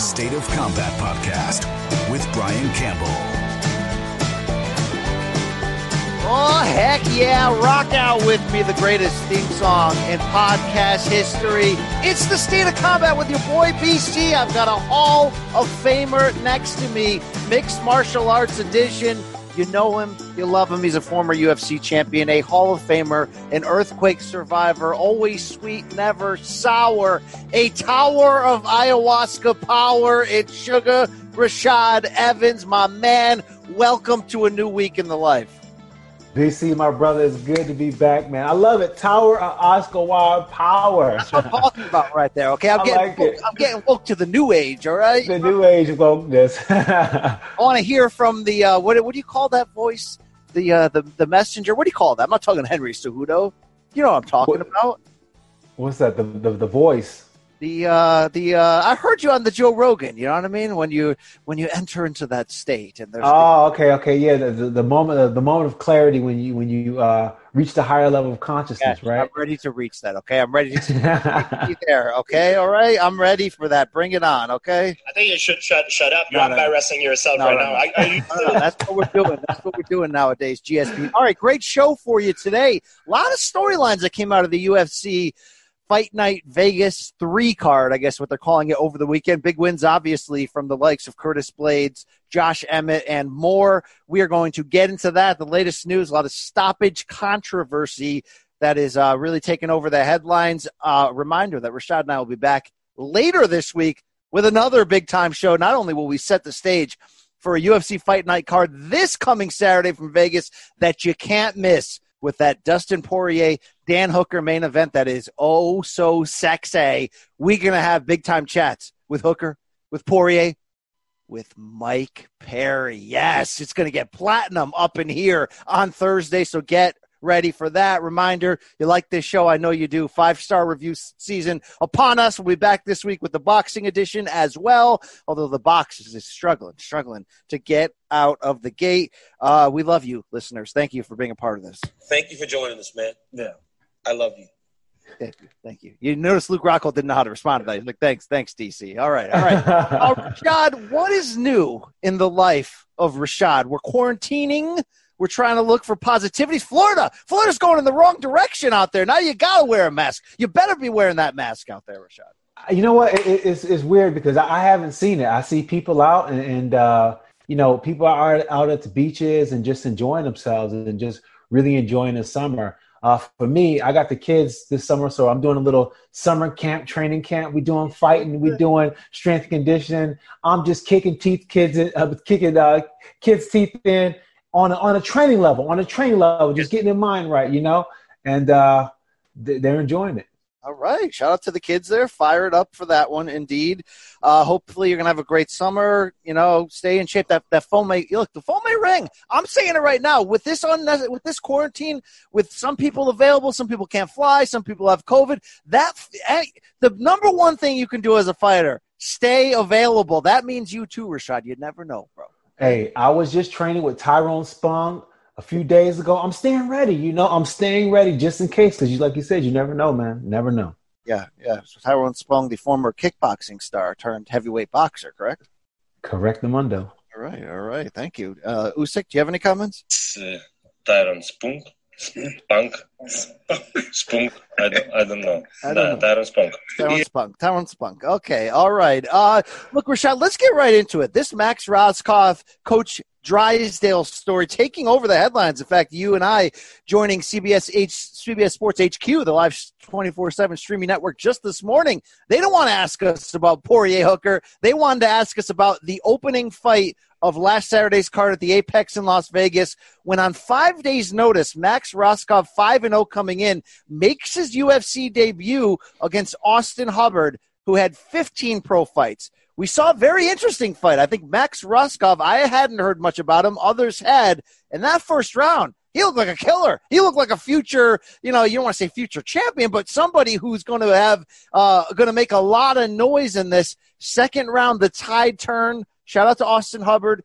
State of Combat Podcast with Brian Campbell. Oh, heck yeah. Rock out with me the greatest theme song in podcast history. It's the State of Combat with your boy BC. I've got a Hall of Famer next to me, Mixed Martial Arts Edition. You know him, you love him. He's a former UFC champion, a Hall of Famer, an earthquake survivor, always sweet, never sour, a tower of ayahuasca power. It's Sugar Rashad Evans, my man. Welcome to a new week in the life. BC, my brother, it's good to be back, man. I love it. Tower of Oscar Wilde power. That's what I'm talking about right there. Okay, I'm getting like woke. I'm getting woke to the new age. All right. the new age of wokeness. I want to hear from the uh, what what do you call that voice? The uh, the the messenger. What do you call that? I'm not talking Henry Cejudo. You know what I'm talking What- about. What's that? The, the the voice. The uh, the uh, I heard you on the Joe Rogan. You know what I mean? When you when you enter into that state and there's Oh, okay, okay, yeah. The, the, the moment, the moment of clarity when you when you uh, reach the higher level of consciousness, right? I'm ready to reach that. Okay, I'm ready to be there. Okay, all right, I'm ready for that. Bring it on. Okay. I think you should shut shut up. You're No, no, no. embarrassing yourself No, right no, now. no. I, I, No, no, that's what we're doing. That's what we're doing nowadays. GSP. All right, great show for you today. A lot of storylines that came out of the UFC Fight Night Vegas three card, I guess what they're calling it over the weekend. Big wins, obviously, from the likes of Curtis Blaydes, Josh Emmett, and more. We are going to get into that. The latest news, a lot of stoppage controversy that is uh, really taking over the headlines. Uh, reminder that Rashad and I will be back later this week with another big time show. Not only will we set the stage for a UFC Fight Night card this coming Saturday from Vegas that you can't miss with that Dustin Poirier Dan Hooker main event that is oh so sexy. We're going to have big time chats with Hooker, with Poirier, with Mike Perry. Yes, it's going to get platinum up in here on Thursday. So get ready for that. Reminder, you like this show? I know you do. Five star review season upon us. We'll be back this week with the boxing edition as well. Although the box is struggling, struggling to get out of the gate. Uh, we love you, listeners. Thank you for being a part of this. thank you for joining us, man. Yeah, I love you. Thank you. Thank you. You notice Luke Rockhold didn't know how to respond to that. He's like, thanks, thanks, DC. All right, all right. Uh, Rashad, what is new in the life of Rashad? We're quarantining. We're trying to look for positivities. Florida, Florida's going in the wrong direction out there. Now you got to wear a mask. You better be wearing that mask out there, Rashad. you know what? It, it- it's it's weird because I, I haven't seen it. I see people out and, and uh, you know people are out at the beaches and just enjoying themselves and just really enjoying the summer. Uh, for me, I got the kids this summer, so I'm doing a little summer camp, training camp. We doing fighting, we doing strength and conditioning. I'm just kicking teeth, kids, in, uh, kicking uh, kids' teeth in on a, on a training level, on a training level, just getting their mind right, you know. And uh, they- they're enjoying it. All right. Shout out to the kids there. Fire it up for that one, indeed. Uh, hopefully, you're going to have a great summer. You know, stay in shape. That, that phone may, look, the phone may ring. I'm saying it right now. With this, on, with this quarantine, with some people available, some people can't fly, some people have COVID. That, the number one thing you can do as a fighter, stay available. That means you too, Rashad. You never know, bro. Hey, I was just training with Tyrone Spong a few days ago. I'm staying ready. You know, I'm staying ready just in case because, you, like you said, you never know, man. Never know. Yeah, yeah. So Tyrone Spong, the former kickboxing star turned heavyweight boxer, correct? Correct the mundo. All right, all right. Thank you. Uh, Usyk, do you have any comments? It's, uh, Tyron Spunk, Spunk, Spunk. I don't, I don't know. I don't know. Tyron Spunk. Tyrone Spunk. Tyrone Spunk. Okay, all right. Uh, look, Rashad, let's get right into it. This Max Rohskopf, Coach Drysdale story taking over the headlines. In fact, you and I joining CBS H, CBS Sports HQ, the live 24/7 streaming network, just this morning. They don't want to ask us about Poirier Hooker. They wanted to ask us about the opening fight of last Saturday's card at the Apex in Las Vegas. When on five days' notice, Max Rohskopf, five and zero coming in, makes his UFC debut against Austin Hubbard, who had 15 pro fights we saw a very interesting fight. I think Max Rohskopf, I hadn't heard much about him. Others had. In that first round, he looked like a killer. He looked like a future, you know, you don't want to say future champion, but somebody who's going to have, uh, going to make a lot of noise in this second round. The tide turn. Shout out to Austin Hubbard.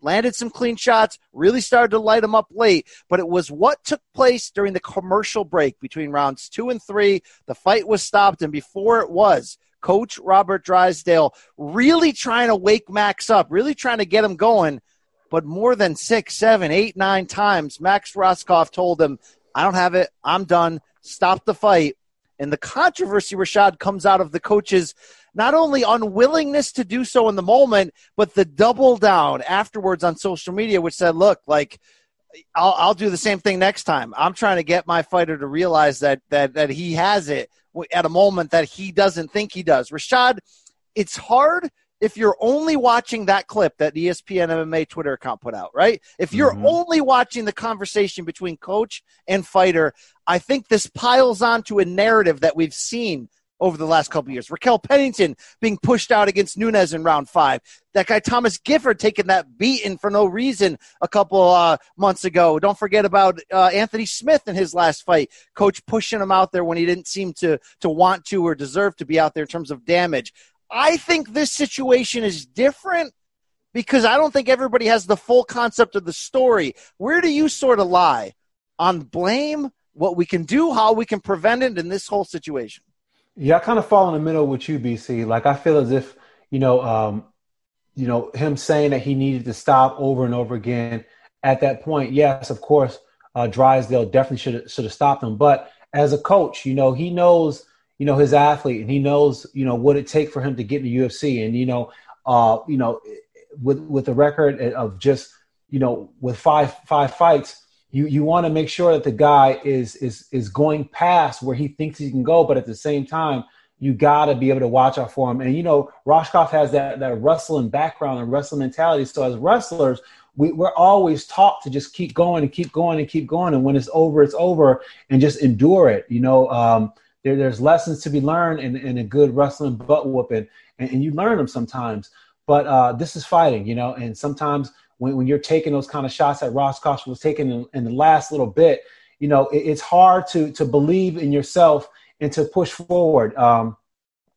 Landed some clean shots, really started to light him up late, but it was what took place during the commercial break between rounds two and three. The fight was stopped, and before it was, Coach Robert Drysdale really trying to wake Max up, really trying to get him going. But more than six, seven, eight, nine times, Max Rohskopf told him, I don't have it. I'm done. Stop the fight. And the controversy, Rashad, comes out of the coach's not only unwillingness to do so in the moment, but the double down afterwards on social media, which said, look, like, I'll, I'll do the same thing next time. I'm trying to get my fighter to realize that, that, that he has it at a moment that he doesn't think he does. Rashad, it's hard if you're only watching that clip that the ESPN MMA Twitter account put out, right? If you're mm-hmm. only watching the conversation between coach and fighter, I think this piles onto a narrative that we've seen over the last couple years. Raquel Pennington being pushed out against Nunes in round five. That guy Thomas Gifford taking that beating for no reason a couple uh, months ago. Don't forget about uh, Anthony Smith in his last fight. Coach pushing him out there when he didn't seem to to want to or deserve to be out there in terms of damage. I think this situation is different because I don't think everybody has the full concept of the story. Where do you sort of lie on blame, what we can do, how we can prevent it in this whole situation? Yeah, I kind of fall in the middle with you, BC. Like I feel as if you know, um, you know, him saying that he needed to stop over and over again. At that point, yes, of course, uh, Drysdale definitely should should have stopped him. But as a coach, you know, he knows you know his athlete, and he knows you know what it takes for him to get in the UFC, and you know, uh, you know, with with a record of just you know with five five fights you you want to make sure that the guy is is is going past where he thinks he can go, but at the same time, you got to be able to watch out for him. And you know, Rohskopf has that that wrestling background and wrestling mentality. So as wrestlers, we, we're always taught to just keep going and keep going and keep going. And when it's over, it's over, and just endure it. You know, um, there, there's lessons to be learned in, in a good wrestling butt whooping, and, and you learn them sometimes. But uh, this is fighting, you know, and sometimes when, when you're taking those kind of shots that Ross Rohskopf was taking in, in, the last little bit, you know, it, it's hard to to believe in yourself and to push forward. Um,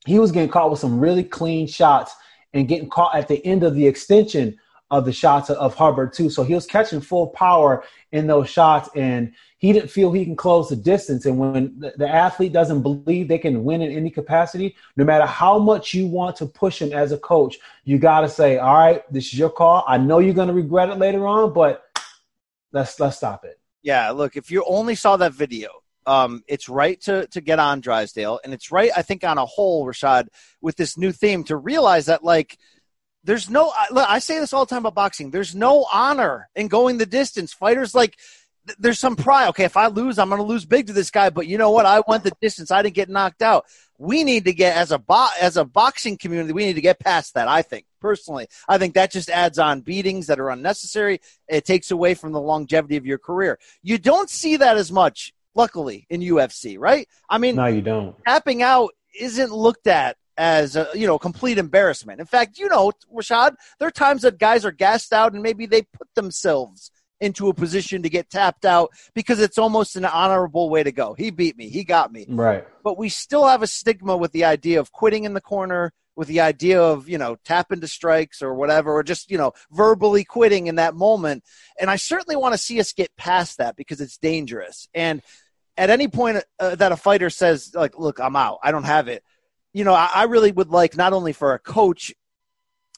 he was getting caught with some really clean shots and getting caught at the end of the extension of the shots of Hubbard too. So he was catching full power in those shots, and he didn't feel he can close the distance. And when the, athlete doesn't believe they can win in any capacity, no matter how much you want to push him as a coach, you got to say, "All right, this is your call. I know you're going to regret it later on, but let's let's stop it." Yeah, look, if you only saw that video, um, it's right to to get on Drysdale, and it's right, I think, on a whole, Rashad, with this new theme to realize that like there's no look, I say this all the time about boxing. There's no honor in going the distance. Fighters like there's some pride. Okay, if I lose, I'm going to lose big to this guy. But you know what? I went the distance. I didn't get knocked out. We need to get as a bo- as a boxing community. We need to get past that. I think personally, I think that just adds on beatings that are unnecessary. It takes away from the longevity of your career. You don't see that as much, luckily, in UFC, right? I mean, no, you don't. Tapping out isn't looked at as a you know complete embarrassment. In fact, you know, Rashad, there are times that guys are gassed out and maybe they put themselves into a position to get tapped out because it's almost an honorable way to go. He beat me, he got me. Right. But we still have a stigma with the idea of quitting in the corner, with the idea of, you know, tapping to strikes or whatever, or just, you know, verbally quitting in that moment. And I certainly want to see us get past that because it's dangerous. And at any point uh, that a fighter says, like, look, I'm out, I don't have it, you know, I, I really would like not only for a coach,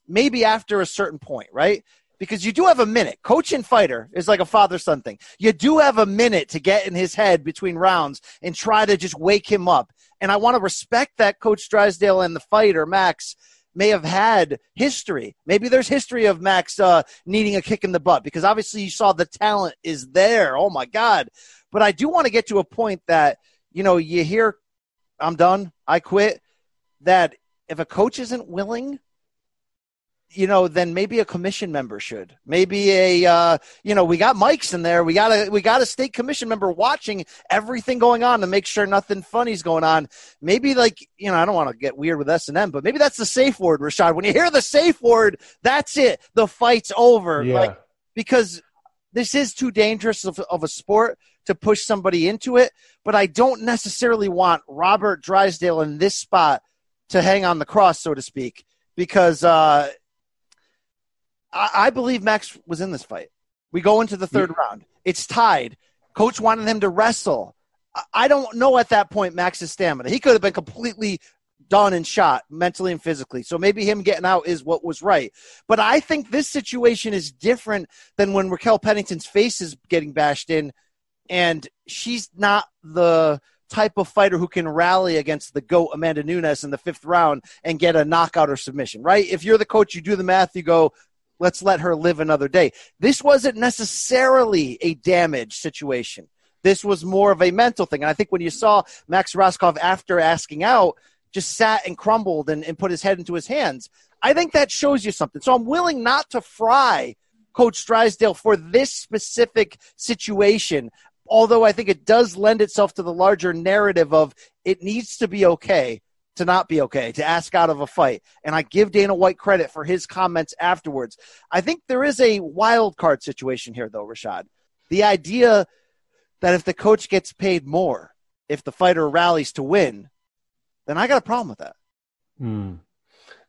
maybe after a certain point, right? Because you do have a minute. Coach and fighter is like a father son thing. You do have a minute to get in his head between rounds and try to just wake him up. And I want to respect that Coach Drysdale and the fighter, Max, may have had history. Maybe there's history of Max uh, needing a kick in the butt because obviously you saw the talent is there. Oh my God. But I do want to get to a point that, you know, you hear, I'm done, I quit, that if a coach isn't willing you know, then maybe a commission member should. Maybe a, uh, you know, we got mics in there. We got a, we got a state commission member watching everything going on to make sure nothing funny's going on. Maybe like, you know, I don't want to get weird with S and M, but maybe that's the safe word, Rashad. When you hear the safe word, that's it. The fight's over. Yeah. Like, because this is too dangerous of, of a sport to push somebody into it. But I don't necessarily want Robert Drysdale in this spot to hang on the cross, so to speak, because, uh, I, I believe Max was in this fight. We go into the third round. It's tied. Coach wanted him to wrestle. I, I don't know at that point Max's stamina. He could have been completely done and shot mentally and physically. So maybe him getting out is what was right. But I think this situation is different than when Raquel Pennington's face is getting bashed in and she's not the type of fighter who can rally against the GOAT Amanda Nunes in the fifth round and get a knockout or submission, right? If you're the coach, you do the math, you go, let's let her live another day. This wasn't necessarily a damage situation. This was more of a mental thing. And I think when you saw Max Rohskopf after asking out, just sat and crumbled and, and put his head into his hands, I think that shows you something. So I'm willing not to fry Coach Drysdale for this specific situation, although I think it does lend itself to the larger narrative of it needs to be okay to not be okay, to ask out of a fight. And I give Dana White credit for his comments afterwards. I think there is a wild card situation here, though, Rashad. The idea that if the coach gets paid more, if the fighter rallies to win, then I got a problem with that. Hmm.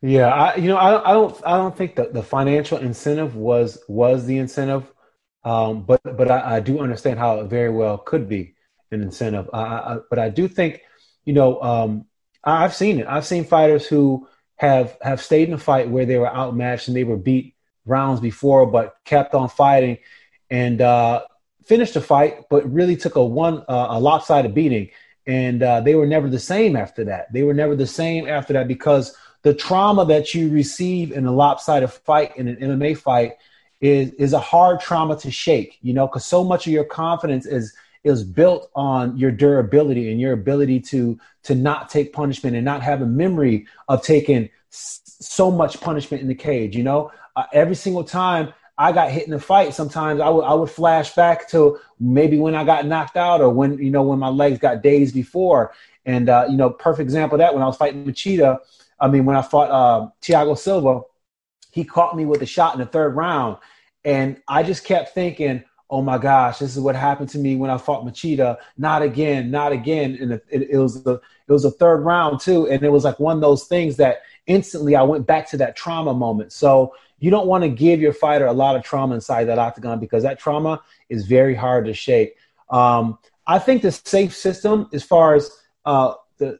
Yeah, I, you know, I, I don't, I don't think that the financial incentive was was the incentive, um, but but I, I, do understand how it very well could be an incentive. I, but I do think, you know, um, I've seen it. I've seen fighters who have have stayed in a fight where they were outmatched and they were beat rounds before, but kept on fighting and uh, finished the fight, but really took a one uh, a lopsided beating, and uh, they were never the same after that. They were never the same after that because the trauma that you receive in a lopsided fight in an MMA fight is is a hard trauma to shake. You know, because so much of your confidence is is built on your durability and your ability to to not take punishment and not have a memory of taking so much punishment in the cage. You know, uh, every single time I got hit in a fight, sometimes I would I would flash back to maybe when I got knocked out or when you know when my legs got dazed before. And uh, you know, perfect example of that when I was fighting Machida. I mean, when I fought uh, Thiago Silva, he caught me with a shot in the third round, and I just kept thinking, oh my gosh, this is what happened to me when I fought Machida. Not again, not again. And it, it, was the it was a third round too, and it was like one of those things that instantly I went back to that trauma moment. So you don't want to give your fighter a lot of trauma inside that octagon because that trauma is very hard to shake. Um, I think the safe system, as far as uh, the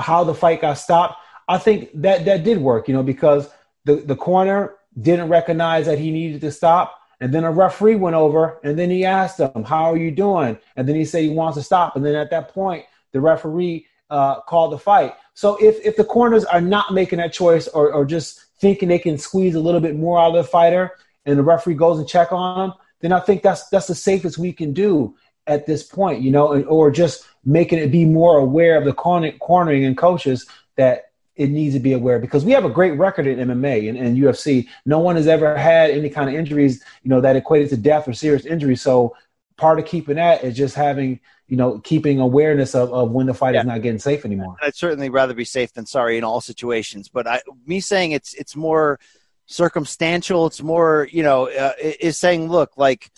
how the fight got stopped, I think that that did work. You know, because the the corner didn't recognize that he needed to stop and then a referee went over and then he asked him, How are you doing? And then he said he wants to stop. And then at that point, the referee uh, called the fight. So if, if the corners are not making that choice or, or just thinking they can squeeze a little bit more out of the fighter and the referee goes and check on them, then I think that's that's the safest we can do at this point, you know, and, or just making it be more aware of the corner, cornering and coaches that it needs to be aware because we have a great record in MMA and, and, UFC. No one has ever had any kind of injuries, you know, that equated to death or serious injury. So part of keeping that is just having, you know, keeping awareness of, of when the fight yeah. is not getting safe anymore. I'd certainly rather be safe than sorry in all situations. But I, me saying it's it's more circumstantial. It's more, you know, uh, is saying, look, like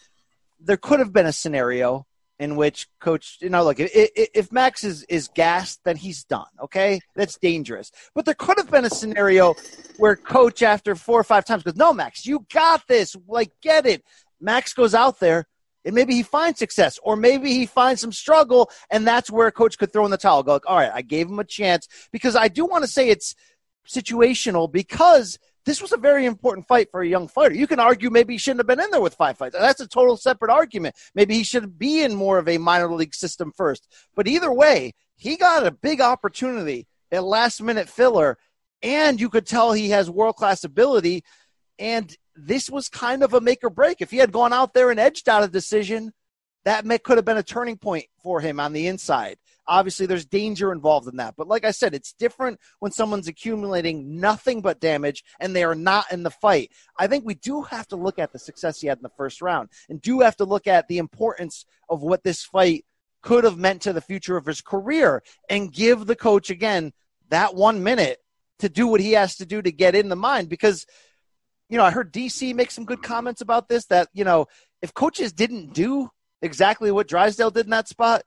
there could have been a scenario in which coach you know look if, max is is gassed then he's done okay? That's dangerous. But there could have been a scenario where coach after four or five times goes no max you got this. Like get it. Max goes out there and maybe he finds success or maybe he finds some struggle and that's where coach could throw in the towel go like, all right i gave him a chance. Because i do want to say it's situational because this was a very important fight for a young fighter. You can argue maybe he shouldn't have been in there with five fights. That's a total separate argument. Maybe he should be in more of a minor league system first. But either way, he got a big opportunity at last minute filler. and you could tell he has world class ability. And this was kind of a make or break. If he had gone out there and edged out a decision, that may, could have been a turning point for him on the inside. Obviously, there's danger involved in that. But like I said, it's different when someone's accumulating nothing but damage and they are not in the fight. I think we do have to look at the success he had in the first round and do have to look at the importance of what this fight could have meant to the future of his career and give the coach, again, that one minute to do what he has to do to get in the mind because you know, I heard DC make some good comments about this that, you know, if coaches didn't do exactly what Drysdale did in that spot,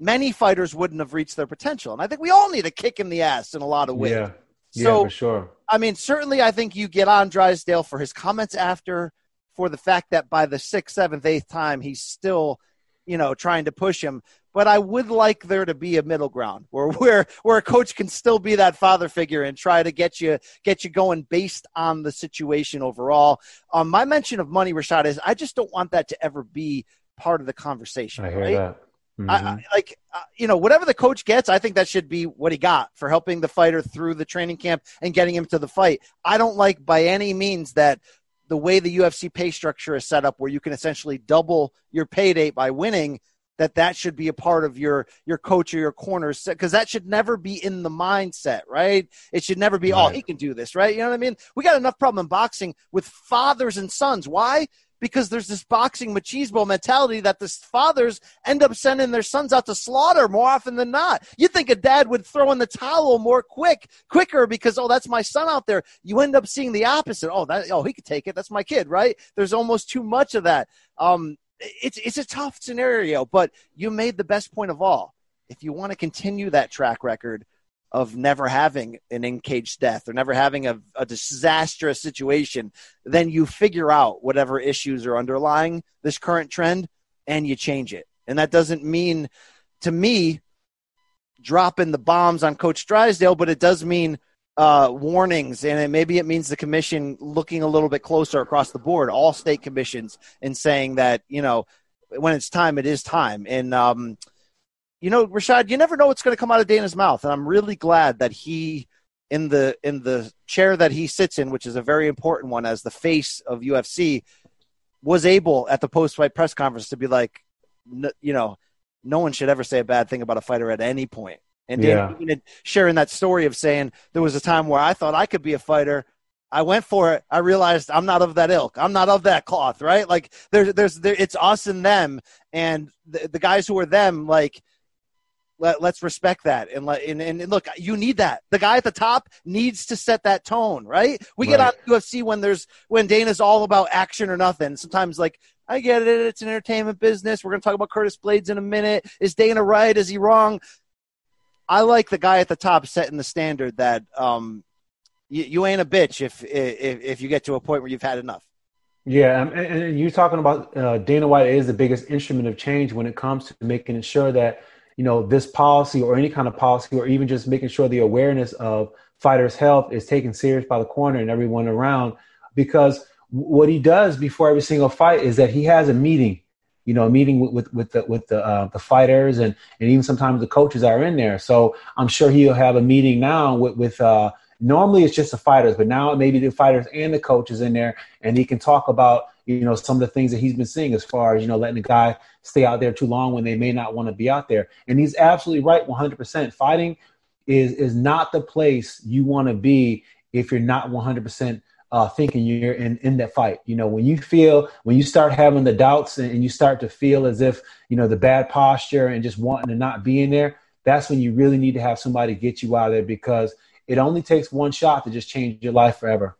many fighters wouldn't have reached their potential. And I think we all need a kick in the ass in a lot of ways. Yeah. So, yeah, for sure. I mean, certainly I think you get on Drysdale for his comments after, for the fact that by the sixth, seventh, eighth time, he's still, you know, trying to push him. But I would like there to be a middle ground where where where a coach can still be that father figure and try to get you get you going based on the situation overall. Um, my mention of money, Rashad, is I just don't want that to ever be part of the conversation. I hear right? that. Mhm. I, I, like uh, you know whatever the coach gets i think that should be what he got for helping the fighter through the training camp and getting him to the fight i don't like by any means that the way the ufc pay structure is set up where you can essentially double your pay date by winning that that should be a part of your your coach or your corners because that should never be in the mindset right it should never be oh he can do this right you know what i mean we got enough problem in boxing with fathers and sons why because there's this boxing machismo mentality that the fathers end up sending their sons out to slaughter more often than not. You think a dad would throw in the towel more quick, quicker because oh that's my son out there. You end up seeing the opposite. Oh that oh he could take it. That's my kid, right? There's almost too much of that. Um, it's it's a tough scenario, but you made the best point of all. If you want to continue that track record of never having an in-cage death or never having a, a disastrous situation, then you figure out whatever issues are underlying this current trend and you change it. And that doesn't mean, to me, dropping the bombs on Coach Drysdale, but it does mean uh, warnings, and it, maybe it means the commission looking a little bit closer across the board, all state commissions, and saying that you know when it's time, it is time. And um, you know, Rashad, you never know what's going to come out of Dana's mouth, and I'm really glad that he, in the in the chair that he sits in, which is a very important one as the face of UFC, was able at the post fight press conference to be like, n- you know, no one should ever say a bad thing about a fighter at any point. And Dana Yeah. even sharing that story of saying there was a time where I thought I could be a fighter. I went for it. I realized I'm not of that ilk. I'm not of that cloth, right? Like there's, there's, there, it's us and them, and the, the guys who are them, like let, let's respect that. And let and, and look you need that. The guy at the top needs to set that tone right? We get on Right. ufc when there's when dana's all about action or nothing. Sometimes like i get it. It's an entertainment business. We're going to talk about curtis blaydes in a minute. Is dana right? Is he wrong? I like the guy at the top setting the standard that um you, you ain't a bitch if, if if you get to a point where you've had enough. Yeah, and, and and you're talking about uh, Dana White is the biggest instrument of change when it comes to making sure that you know this policy or any kind of policy, or even just making sure the awareness of fighters' health is taken serious by the corner and everyone around. Because what he does before every single fight is that he has a meeting, you know, a meeting with with, with the with the uh, the fighters and and even sometimes the coaches are in there. So I'm sure he'll have a meeting now with with. Uh, normally it's just the fighters, but now maybe the fighters and the coaches in there, and he can talk about you know some of the things that he's been seeing as far as you know letting a guy stay out there too long when they may not want to be out there. And he's absolutely right, 100%. Fighting is is not the place you want to be if you're not 100% uh, thinking you're in in that fight. You know, when you feel when you start having the doubts and, and you start to feel as if you know the bad posture and just wanting to not be in there, that's when you really need to have somebody get you out of there because it only takes one shot to just change your life forever.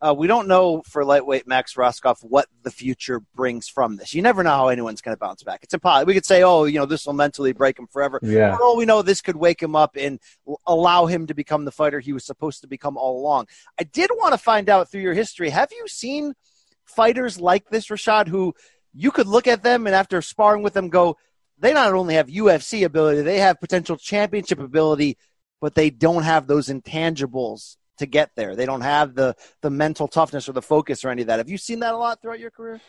Uh, we don't know for lightweight Max Rohskopf what the future brings from this. You never know how anyone's going to bounce back. It's impossible. We could say, oh, you know, this will mentally break him forever. Yeah. All we know, this could wake him up and l- allow him to become the fighter he was supposed to become all along. I did want to find out through your history have you seen fighters like this, Rashad, who you could look at them and after sparring with them go, they not only have UFC ability, they have potential championship ability, but they don't have those intangibles to get there. They don't have the the mental toughness or the focus or any of that. Have you seen that a lot throughout your career?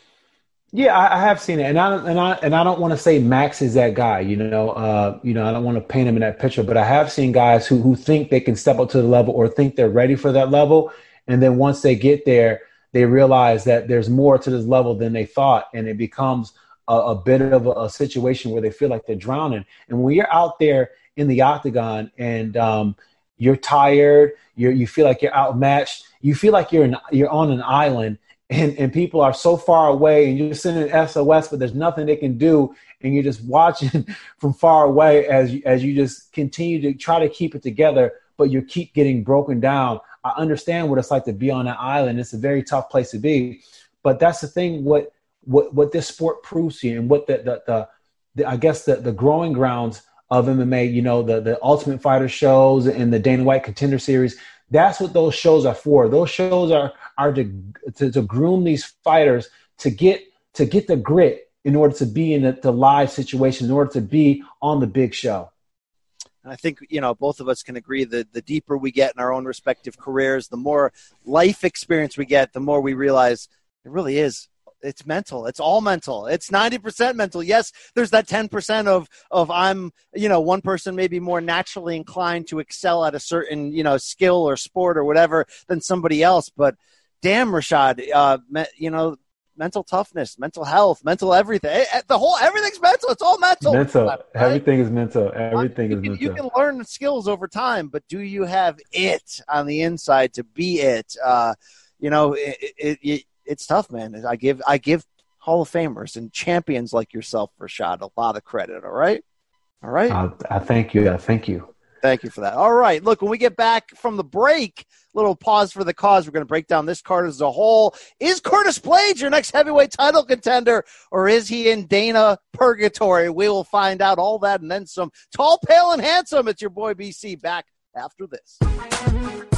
Yeah, I, I have seen it, and I and I and I don't want to say Max is that guy. You know, uh, you know, I don't want to paint him in that picture, but I have seen guys who who think they can step up to the level or think they're ready for that level, and then once they get there, they realize that there's more to this level than they thought, and it becomes a, a bit of a, a, situation where they feel like they're drowning. And when you're out there in the octagon and um, you're tired, you you feel like you're outmatched, you feel like you're in, you're on an island and, and people are so far away and you're sending SOS, but there's nothing they can do. And you're just watching from far away as you, as you just continue to try to keep it together, but you keep getting broken down. I understand what it's like to be on an island. It's a very tough place to be, but that's the thing. What what what this sport proves to you, and what the the, the, the I guess the the growing grounds of MMA. You know, the the Ultimate Fighter shows and the Dana White Contender Series. That's what those shows are for. Those shows are are to, to, to groom these fighters to get to get the grit in order to be in the, the live situation, in order to be on the big show. And I think, you know, both of us can agree that the deeper we get in our own respective careers, the more life experience we get, the more we realize it really is it's mental. It's all mental. It's 90% mental. Yes, there's that 10% of of I'm, you know, one person maybe more naturally inclined to excel at a certain, you know, skill or sport or whatever than somebody else, but damn, Rashad, uh, me, you know, mental toughness, mental health, mental everything. Eh, eh, the whole everything's mental. It's all mental. Mental. Right? Everything is mental. Everything you is can, mental. You can learn skills over time, but do you have it on the inside to be it? Uh, you know, it, it, it, it's tough, man. I give I give Hall of Famers and champions like yourself, Rashad, a lot of credit. All right, all right. Uh, I thank you. I thank you. Thank you for that. All right. Look, when we get back from the break, little pause for the cause. We're going to break down this card as a whole. Is Curtis Blaydes your next heavyweight title contender, or is he in Dana purgatory? We will find out all that and then some. Tall, pale, and handsome. It's your boy BC back after this.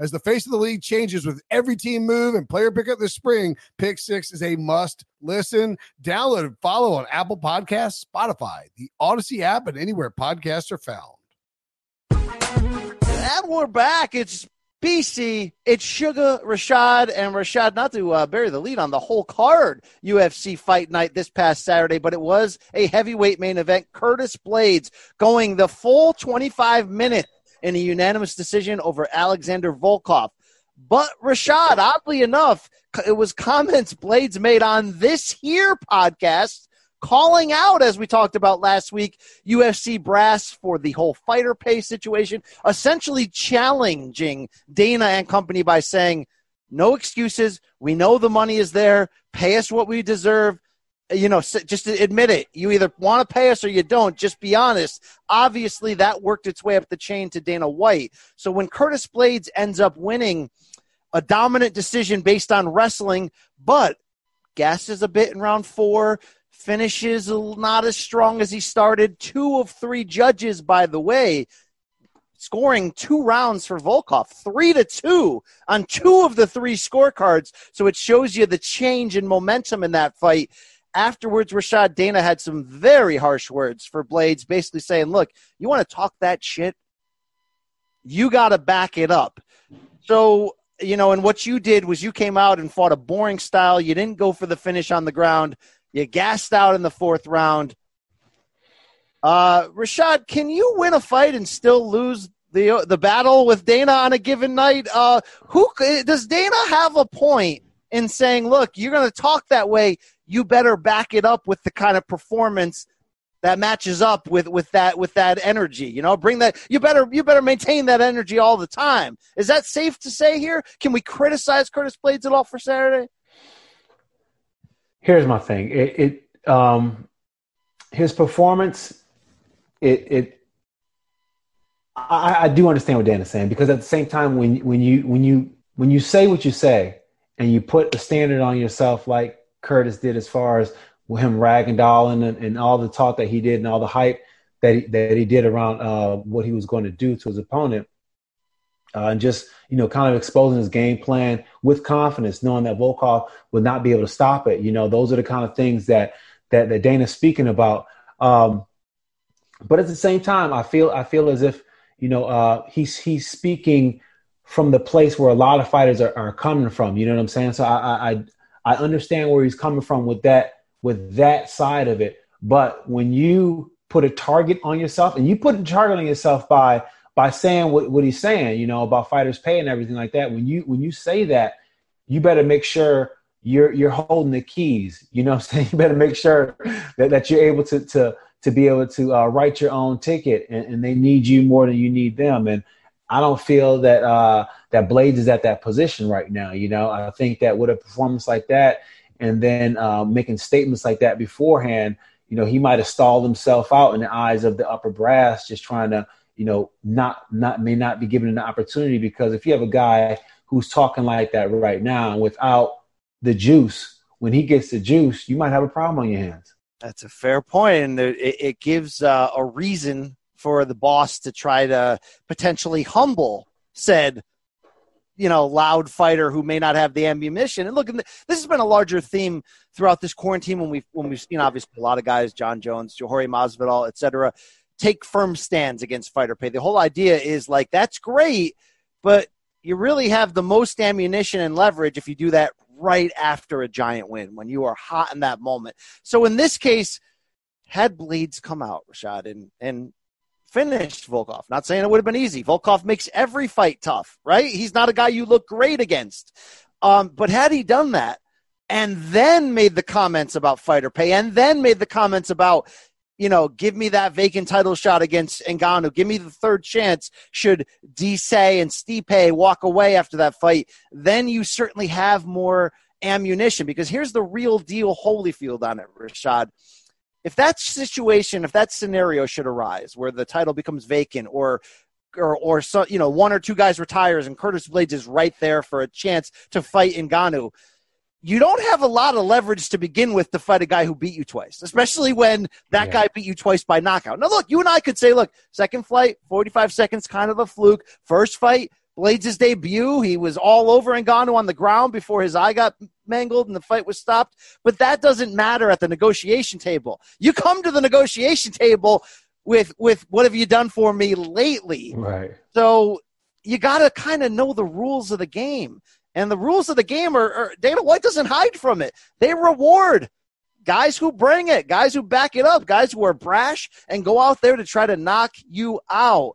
As the face of the league changes with every team move and player pickup this spring, Pick Six is a must listen. Download and follow on Apple Podcasts, Spotify, the Odyssey app, and anywhere podcasts are found. And we're back. It's BC, it's Sugar Rashad and Rashad. Not to uh, bury the lead on the whole card UFC fight night this past Saturday, but it was a heavyweight main event. Curtis Blaydes going the full 25 minutes in a unanimous decision over Alexander Volkov. But Rashad, oddly enough, it was comments Blaydes made on this here podcast calling out, as we talked about last week, UFC brass for the whole fighter pay situation, essentially challenging Dana and company by saying, no excuses. We know the money is there. Pay us what we deserve you know, just admit it. You either want to pay us or you don't. Just be honest. Obviously, that worked its way up the chain to Dana White. So when Curtis Blaydes ends up winning a dominant decision based on wrestling, but gasses a bit in round four, finishes not as strong as he started. Two of three judges, by the way, scoring two rounds for Volkov, three to two on two of the three scorecards. So it shows you the change in momentum in that fight. Afterwards, Rashad Dana had some very harsh words for Blaydes, basically saying, Look, you want to talk that shit? You got to back it up. So, you know, and what you did was you came out and fought a boring style. You didn't go for the finish on the ground. You gassed out in the fourth round. Uh, Rashad, can you win a fight and still lose the the battle with Dana on a given night? Uh, who does Dana have a point in saying, "Look, you're going to talk that way you better back it up with the kind of performance that matches up with with that with that energy you know? Bring that you better you better maintain that energy all the time. Is that safe to say here? Can we criticize curtis blaydes at all for saturday? Here's my thing. It, it um his performance it it I, I do understand what Dan is saying because at the same time when when you when you when you say what you say and you put a standard on yourself like Curtis did as far as him ragging and, and all the talk that he did and all the hype. that he, that he did around uh, what he was going to do to his opponent, uh, and just you know kind of exposing his game plan with confidence, knowing that Volkov would not be able to stop it. You know, those are the kind of things that that, that Dana's speaking about. Um, but at the same time, I feel I feel as if you know uh, he's he's speaking from the place where a lot of fighters are, are coming from. You know what I'm saying? So I, I I understand where he's coming from with that with that side of it. But when you put a target on yourself, and you put a target on yourself by by saying what, what he's saying, you know, about fighters pay and everything like that. When you when you say that, you better make sure you're you're holding the keys. You know I'm saying? You better make sure that, that you're able to to to be able to uh, write your own ticket, and, and, they need you more than you need them. And I don't feel that uh, that Blaydes is at that position right now. You know, I think that with a performance like that, and then uh, making statements like that beforehand, you know, he might have stalled himself out in the eyes of the upper brass, just trying to, you know, not not may not be given an opportunity because if you have a guy who's talking like that right now without the juice, when he gets the juice, you might have a problem on your hands. That's a fair point, and it, it gives uh, a reason for the boss to try to potentially humble said, you know, loud fighter who may not have the ammunition. And look, this has been a larger theme throughout this quarantine when we've when we've seen obviously a lot of guys, Jon Jones, Jorge Masvidal, etc., take firm stands against fighter pay. The whole idea is like that's great, but you really have the most ammunition and leverage if you do that right after a giant win when you are hot in that moment. So in this case, had Blaydes come out, Rashad, and and finished Volkov. Not saying it would have been easy. Volkov makes every fight tough, right? He's not a guy you look great against. Um, but had he done that and then made the comments about fighter pay and then made the comments about you know, give me that vacant title shot against Ngannou. Give me the third chance should DC and Stipe walk away after that fight. Then you certainly have more ammunition because here's the real deal Holyfield on it, Rashad. If that situation, if that scenario should arise where the title becomes vacant or or or so, you know, one or two guys retires and Curtis Blaydes is right there for a chance to fight in Ngannou – you don't have a lot of leverage to begin with to fight a guy who beat you twice, especially when that yeah. guy beat you twice by knockout. Now, look, you and I could say, look, second fight, 45 seconds, kind of a fluke. First fight, Blaydes' debut, he was all over Ngannou on the ground before his eye got mangled and the fight was stopped. But that doesn't matter at the negotiation table. You come to the negotiation table with with what have you done for me lately? Right. So you got to kind of know the rules of the game. And the rules of the game are, are Dana White doesn't hide from it. They reward guys who bring it, guys who back it up, guys who are brash and go out there to try to knock you out.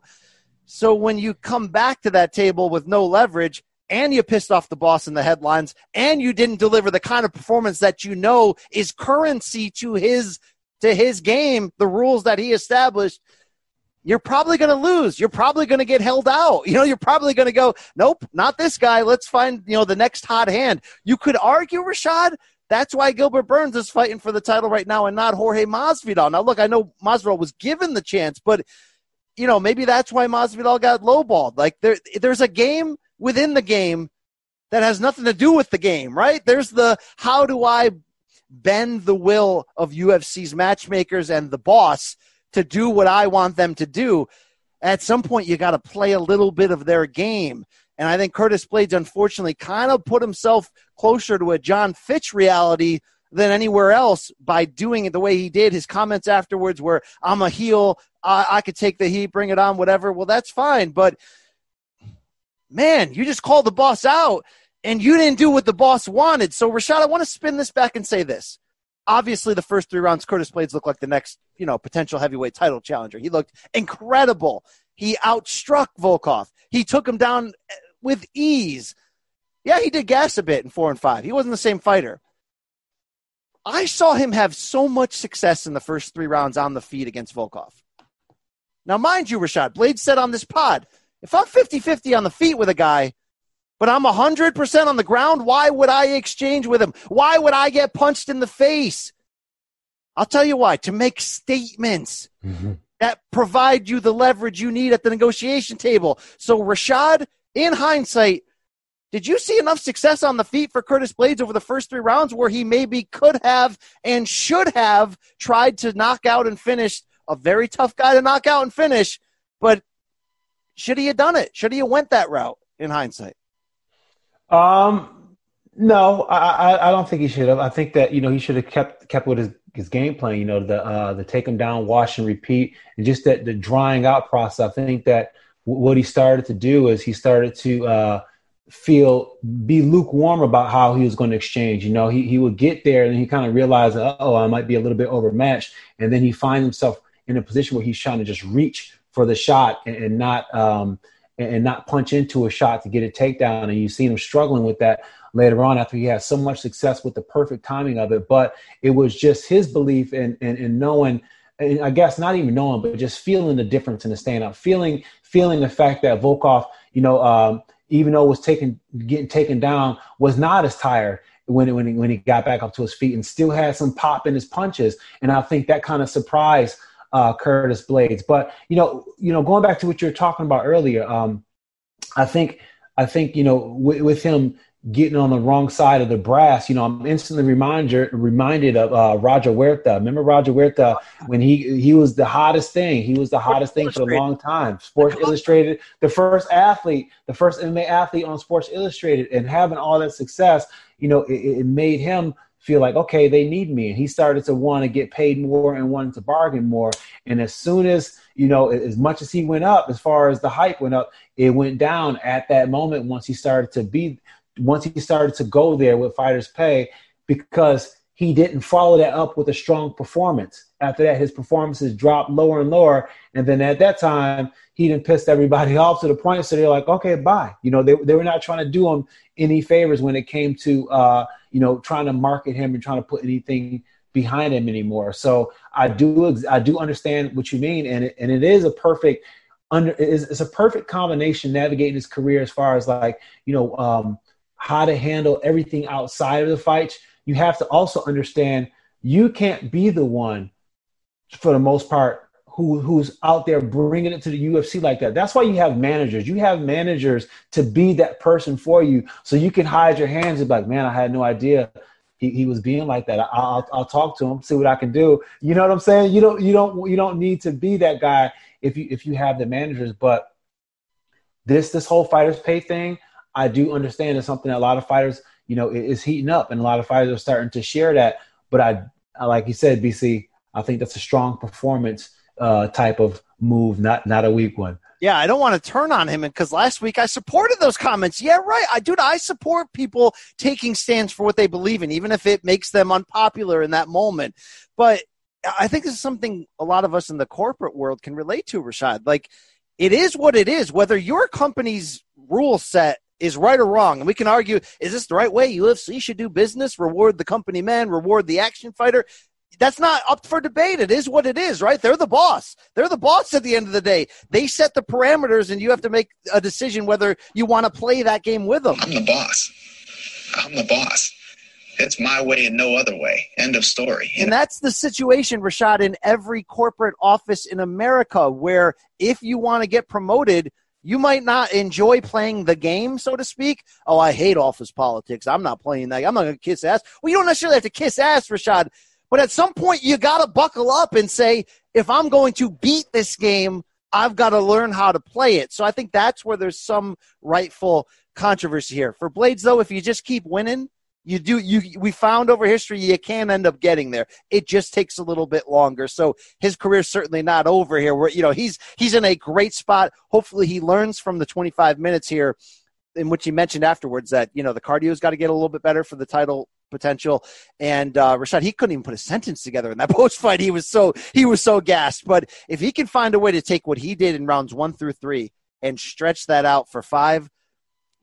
So when you come back to that table with no leverage and you pissed off the boss in the headlines and you didn't deliver the kind of performance that you know is currency to his to his game, the rules that he established, you're probably going to lose. You're probably going to get held out. You know, you're probably going to go, nope, not this guy. Let's find, you know, the next hot hand. You could argue, Rashad, that's why Gilbert Burns is fighting for the title right now and not Jorge Masvidal. Now, look, I know Masvidal was given the chance, but, you know, maybe that's why Masvidal got lowballed. Like, there, there's a game within the game that has nothing to do with the game, right? There's the how do I bend the will of UFC's matchmakers and the boss – to do what I want them to do. At some point, you got to play a little bit of their game. And I think Curtis Blaydes, unfortunately, kind of put himself closer to a Jon Fitch reality than anywhere else by doing it the way he did. His comments afterwards were, I'm a heel. I, I could take the heat, bring it on, whatever. Well, that's fine. But man, you just called the boss out and you didn't do what the boss wanted. So, Rashad, I want to spin this back and say this obviously the first three rounds, Curtis Blaydes looked like the next, you know, potential heavyweight title challenger. He looked incredible. He outstruck Volkov. He took him down with ease. Yeah, he did gas a bit in four and five. He wasn't the same fighter. I saw him have so much success in the first three rounds on the feet against Volkov. Now, mind you, Rashad, Blaydes said on this pod, if I'm 50 50 on the feet with a guy, but I'm 100% on the ground. Why would I exchange with him? Why would I get punched in the face? I'll tell you why. To make statements mm-hmm. that provide you the leverage you need at the negotiation table. So, Rashad, in hindsight, did you see enough success on the feet for Curtis Blaydes over the first three rounds where he maybe could have and should have tried to knock out and finish a very tough guy to knock out and finish. But should he have done it? Should he have went that route in hindsight? Um, no, I, I, I don't think he should have. I think that you know he should have kept kept with his, his game plan. You know, the uh, the take him down, wash and repeat, and just that the drying out process. I think that what he started to do is he started to uh, feel be lukewarm about how he was going to exchange. You know, he he would get there and he kind of realized, oh, I might be a little bit overmatched, and then he finds himself in a position where he's trying to just reach for the shot and, and not um, and not punch into a shot to get a takedown. And you've seen him struggling with that later on after he had so much success with the perfect timing of it. But it was just his belief in, in, in knowing, and I guess not even knowing, but just feeling the difference in the stand up, feeling feeling the fact that Volkov, you know, um, even though was taken getting taken down, was not as tired when when he, when he got back up to his feet and still had some pop in his punches. And I think that kind of surprised uh, Curtis Blaydes. But you know, you know, going back to what you were talking about earlier, um, I think I think you know w- with him getting on the wrong side of the brass, you know, I'm instantly reminder, reminded of uh, Roger Huerta. Remember Roger Huerta when he he was the hottest thing. He was the hottest thing for a long time. Sports Illustrated, the first athlete, the first MMA athlete on Sports Illustrated, and having all that success, you know, it, it made him feel like okay they need me. And he started to want to get paid more and wanted to bargain more. And as soon as you know as much as he went up as far as the hype went up it went down at that moment once he started to be once he started to go there with fighters pay because he didn't follow that up with a strong performance. After that his performances dropped lower and lower. And then at that time he didn't piss everybody off to the point so they're like okay bye. You know they, they were not trying to do him any favors when it came to uh, you know, trying to market him and trying to put anything behind him anymore. So I do I do understand what you mean, and it, and it is a perfect under it's, a perfect combination navigating his career as far as like you know um, how to handle everything outside of the fights. You have to also understand you can't be the one for the most part who who's out there bringing it to the UFC like that. That's why you have managers. You have managers to be that person for you, so you can hide your hands and be like, man, I had no idea he, he was being like that. I'll I'll talk to him, see what I can do. You know what I'm saying? You don't you don't you don't need to be that guy if you if you have the managers. But this this whole fighters pay thing, I do understand is something that a lot of fighters you know is heating up, and a lot of fighters are starting to share that. But I, like you said, BC, I think that's a strong performance uh, type of move, not not a weak one. Yeah, I don't want to turn on him because last week I supported those comments. Yeah, right. I dude, I support people taking stands for what they believe in, even if it makes them unpopular in that moment. But I think this is something a lot of us in the corporate world can relate to, Rashad. Like, it is what it is. Whether your company's rule set is right or wrong. And we can argue, is this the right way UFC should do business? Reward the company man, reward the action fighter that's not up for debate. It is what it is, right? They're the boss. They're the boss at the end of the day. They set the parameters, and you have to make a decision whether you want to play that game with them. I'm the boss. I'm the boss. It's my way and no other way. End of story. And that's the situation, Rashad, in every corporate office in America, where if you want to get promoted, you might not enjoy playing the game, so to speak. Oh, I hate office politics. I'm not playing that. I'm not going to kiss ass. Well, you don't necessarily have to kiss ass, Rashad but at some point, you got to buckle up and say, if I'm going to beat this game, I've got to learn how to play it. So I think that's where there's some rightful controversy here. For Blaydes, though, if you just keep winning, you do you we found over history you can end up getting there. It just takes a little bit longer. So his career's certainly not over here. Where you know he's he's in a great spot. Hopefully he learns from the 25 minutes here in which he mentioned afterwards that you know the cardio's got to get a little bit better for the title potential. And uh, Rashad, he couldn't even put a sentence together in that post fight. He was so he was so gassed. But if he can find a way to take what he did in rounds one through three and stretch that out for five,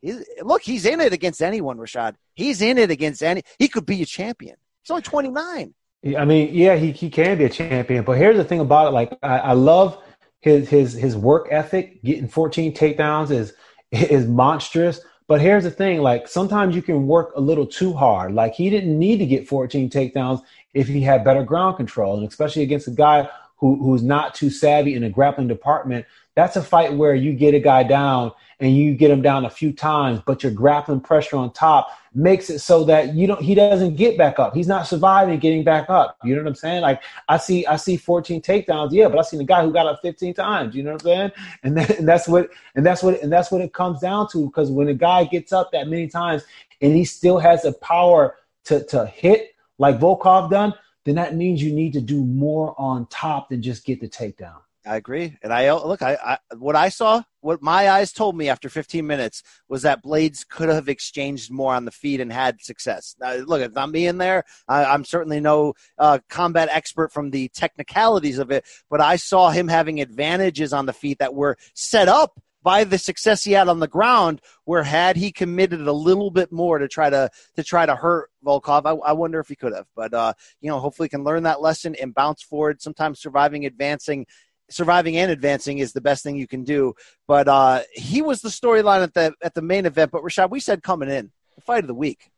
he's, look, he's in it against anyone. Rashad, he's in it against any. He could be a champion. He's only twenty nine. I mean, yeah, he, he can be a champion. But here's the thing about it: like I, I love his his his work ethic. Getting 14 takedowns is is monstrous. But here's the thing, like sometimes you can work a little too hard. Like he didn't need to get 14 takedowns if he had better ground control. And especially against a guy who, who's not too savvy in the grappling department, that's a fight where you get a guy down and you get him down a few times, but you're grappling pressure on top makes it so that you don't he doesn't get back up. He's not surviving getting back up. You know what I'm saying? Like I see I see 14 takedowns, yeah, but I seen a guy who got up 15 times. You know what I'm saying? And, that, and that's what and that's what and that's what it comes down to. Because when a guy gets up that many times and he still has the power to to hit like Volkov done, then that means you need to do more on top than just get the takedown. I agree, and I look. I, I what I saw, what my eyes told me after 15 minutes was that Blaydes could have exchanged more on the feet and had success. Now, look, if me in there. I, am certainly no uh, combat expert from the technicalities of it, but I saw him having advantages on the feet that were set up by the success he had on the ground. Where had he committed a little bit more to try to to try to hurt Volkov, I, I wonder if he could have. But uh, you know, hopefully, can learn that lesson and bounce forward. Sometimes surviving, advancing surviving and advancing is the best thing you can do. But uh, he was the storyline at the at the main event. But Rashad, we said coming in the fight of the week,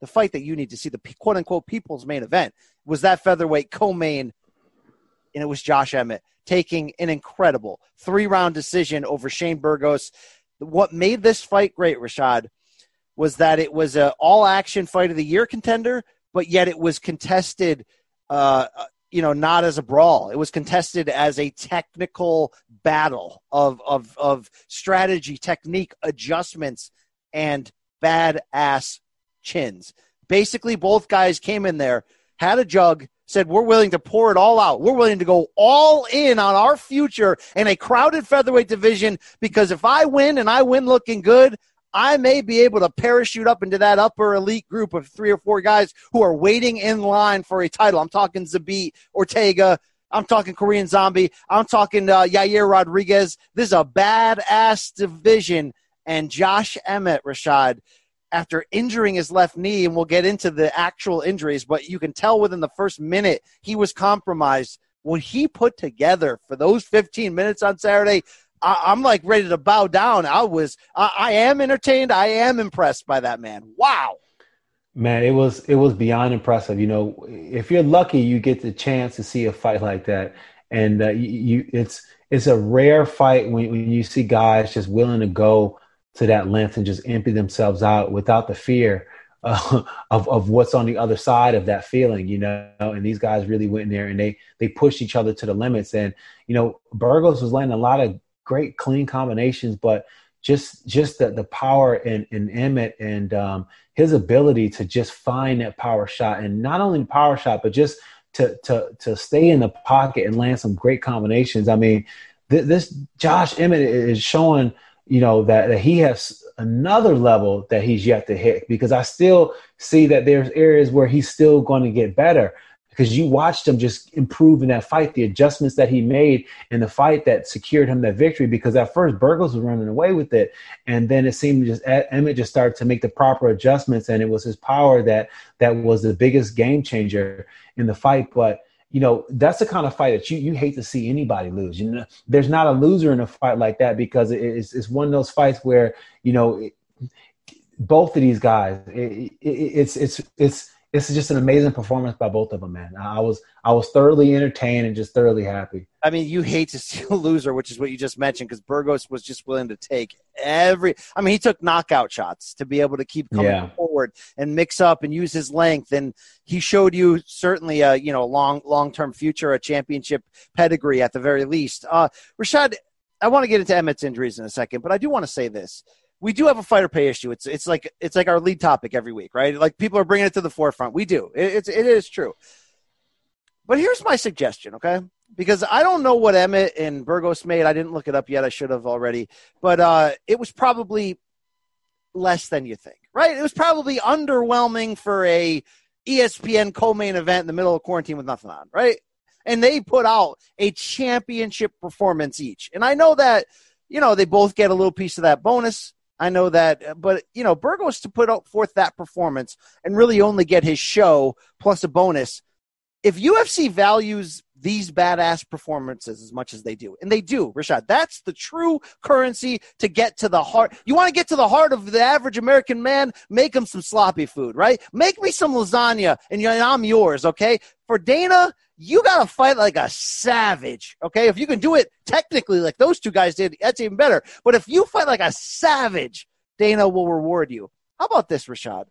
the fight that you need to see, the quote unquote people's main event was that featherweight co-main, and it was Josh Emmett taking an incredible three round decision over Shane Burgos. What made this fight great, Rashad, was that it was an all action fight of the year contender, but yet it was contested uh, you know, not as a brawl. It was contested as a technical battle of of of strategy, technique, adjustments, and badass chins. Basically, both guys came in there, had a jug, said, We're willing to pour it all out. We're willing to go all in on our future in a crowded featherweight division because if I win and I win looking good, I may be able to parachute up into that upper elite group of three or four guys who are waiting in line for a title. I'm talking Zabit, Ortega. I'm talking Korean Zombie. I'm talking uh, Yair Rodriguez. This is a badass division. And Josh Emmett, Rashad, after injuring his left knee, and we'll get into the actual injuries, but you can tell within the first minute he was compromised. When he put together for those 15 minutes on Saturday, I, am like ready to bow down. I was, I, I am entertained. I am impressed by that man. Wow. Man, it was it was beyond impressive. You know, if you're lucky, you get the chance to see a fight like that, and uh, you, it's it's a rare fight when, when you see guys just willing to go to that length and just empty themselves out without the fear uh, of of what's on the other side of that feeling. You know, and these guys really went in there and they they pushed each other to the limits. And you know, Burgos was landing a lot of great clean combinations, but just just the, the power in, in Emmett and um, his ability to just find that power shot and not only power shot, but just to to to stay in the pocket and land some great combinations. I mean, th- this Josh Emmett is showing you know that, that he has another level that he's yet to hit because I still see that there's areas where he's still going to get better because you watched him just improve in that fight, the adjustments that he made in the fight that secured him that victory. Because at first Burgos was running away with it, and then it seemed just Emmett just started to make the proper adjustments, and it was his power that that was the biggest game changer in the fight. But you know that's the kind of fight that you you hate to see anybody lose. You know, there's not a loser in a fight like that because it's it's one of those fights where you know. It, both of these guys, it, it, it's it's it's this is just an amazing performance by both of them, man. I was I was thoroughly entertained and just thoroughly happy. I mean, you hate to see a loser, which is what you just mentioned, because Burgos was just willing to take every. I mean, he took knockout shots to be able to keep coming yeah. forward and mix up and use his length, and he showed you certainly a you know long long term future, a championship pedigree at the very least. Uh, Rashad, I want to get into Emmett's injuries in a second, but I do want to say this we do have a fighter pay issue. It's it's like it's like our lead topic every week, right? Like people are bringing it to the forefront. We do. It, it's it is true. But here's my suggestion, okay? Because I don't know what Emmett and Burgos made. I didn't look it up yet. I should have already. But uh, it was probably less than you think, right? It was probably underwhelming for a ESPN co-main event in the middle of quarantine with nothing on, right? And they put out a championship performance each. And I know that, you know, they both get a little piece of that bonus. I know that, uh, but you know, Burgos to put forth that performance and really only get his show plus a bonus. If UFC values these badass performances as much as they do, and they do, Rashad, that's the true currency to get to the heart. You want to get to the heart of the average American man? Make him some sloppy food, right? Make me some lasagna, and I'm yours, okay? For Dana, you got to fight like a savage. Okay. If you can do it technically like those two guys did, that's even better. But if you fight like a savage, Dana will reward you. How about this, Rashad?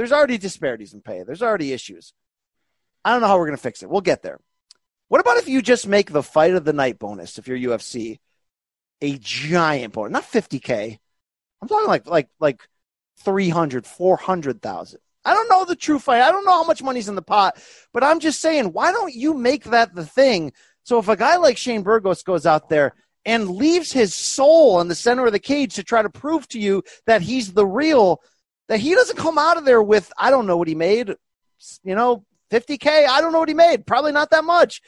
there's already disparities in pay. There's already issues. I don't know how we're going to fix it. We'll get there. What about if you just make the fight of the night bonus if you're UFC a giant bonus, not 50k. I'm talking like like like 300, 400,000. I don't know the true fight. I don't know how much money's in the pot, but I'm just saying, why don't you make that the thing? So if a guy like Shane Burgos goes out there and leaves his soul in the center of the cage to try to prove to you that he's the real, that he doesn't come out of there with, I don't know what he made, you know, 50K. I don't know what he made. Probably not that much.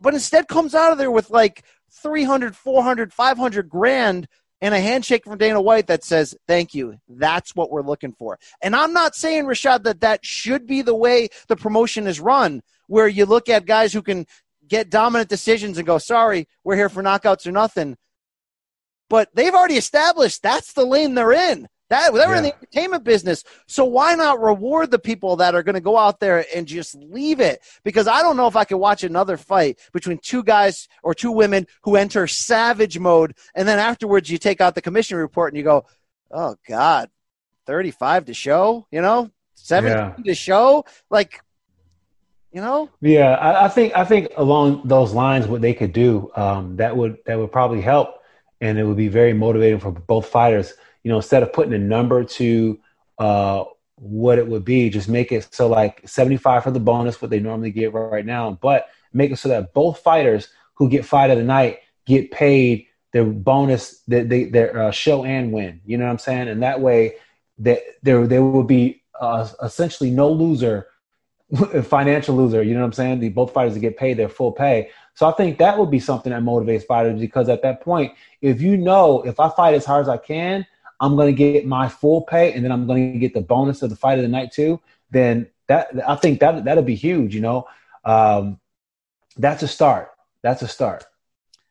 But instead comes out of there with like 300, 400, 500 grand and a handshake from Dana White that says, thank you. That's what we're looking for. And I'm not saying, Rashad, that that should be the way the promotion is run, where you look at guys who can get dominant decisions and go, sorry, we're here for knockouts or nothing. But they've already established that's the lane they're in. That they're yeah. in the entertainment business. So why not reward the people that are going to go out there and just leave it? Because I don't know if I could watch another fight between two guys or two women who enter savage mode, and then afterwards you take out the commission report and you go, "Oh God, thirty-five to show," you know, seventeen yeah. to show, like. You know? Yeah, I, I, think I think along those lines, what they could do um, that would that would probably help, and it would be very motivating for both fighters you know, instead of putting a number to uh, what it would be, just make it so like 75 for the bonus, what they normally get right now, but make it so that both fighters who get fight of the night get paid their bonus, they, their uh, show and win. You know what I'm saying? And that way, that there there will be uh, essentially no loser, financial loser. You know what I'm saying? The both fighters get paid their full pay. So I think that would be something that motivates fighters because at that point, if you know if I fight as hard as I can, I'm going to get my full pay and then I'm going to get the bonus of the fight of the night too, then that I think that that'll be huge. You know, um, that's a start. That's a start.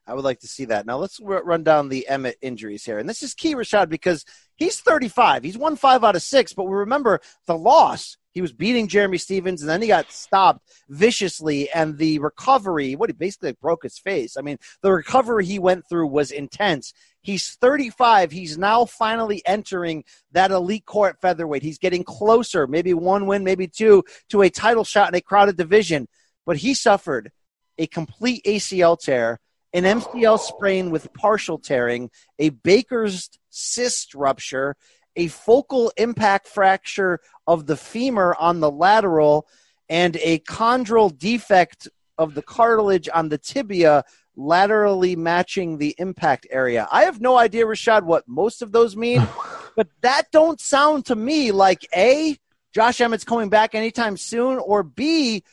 I would like to see that. Now let's run down the Emmett injuries here, and this is key, Rashad, because he's 35. He's won five out of six, but we remember the loss. He was beating Jeremy Stephens, and then he got stopped viciously. And the recovery, what he basically broke his face. I mean, the recovery he went through was intense. He's 35. He's now finally entering that elite court featherweight. He's getting closer, maybe one win, maybe two, to a title shot in a crowded division. But he suffered a complete ACL tear, an MCL sprain with partial tearing, a Baker's cyst rupture, a focal impact fracture of the femur on the lateral, and a chondral defect of the cartilage on the tibia laterally matching the impact area. I have no idea, Rashad, what most of those mean, but that don't sound to me like A, Josh Emmett's coming back anytime soon, or B,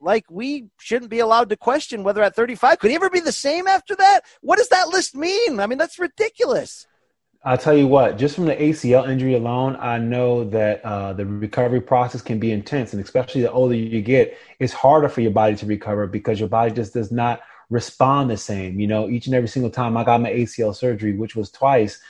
like we shouldn't be allowed to question whether at 35 could he ever be the same after that? What does that list mean? I mean, that's ridiculous. I'll tell you what, just from the ACL injury alone, I know that uh, the recovery process can be intense. And especially the older you get, it's harder for your body to recover because your body just does not respond the same. You know, each and every single time I got my ACL surgery, which was twice,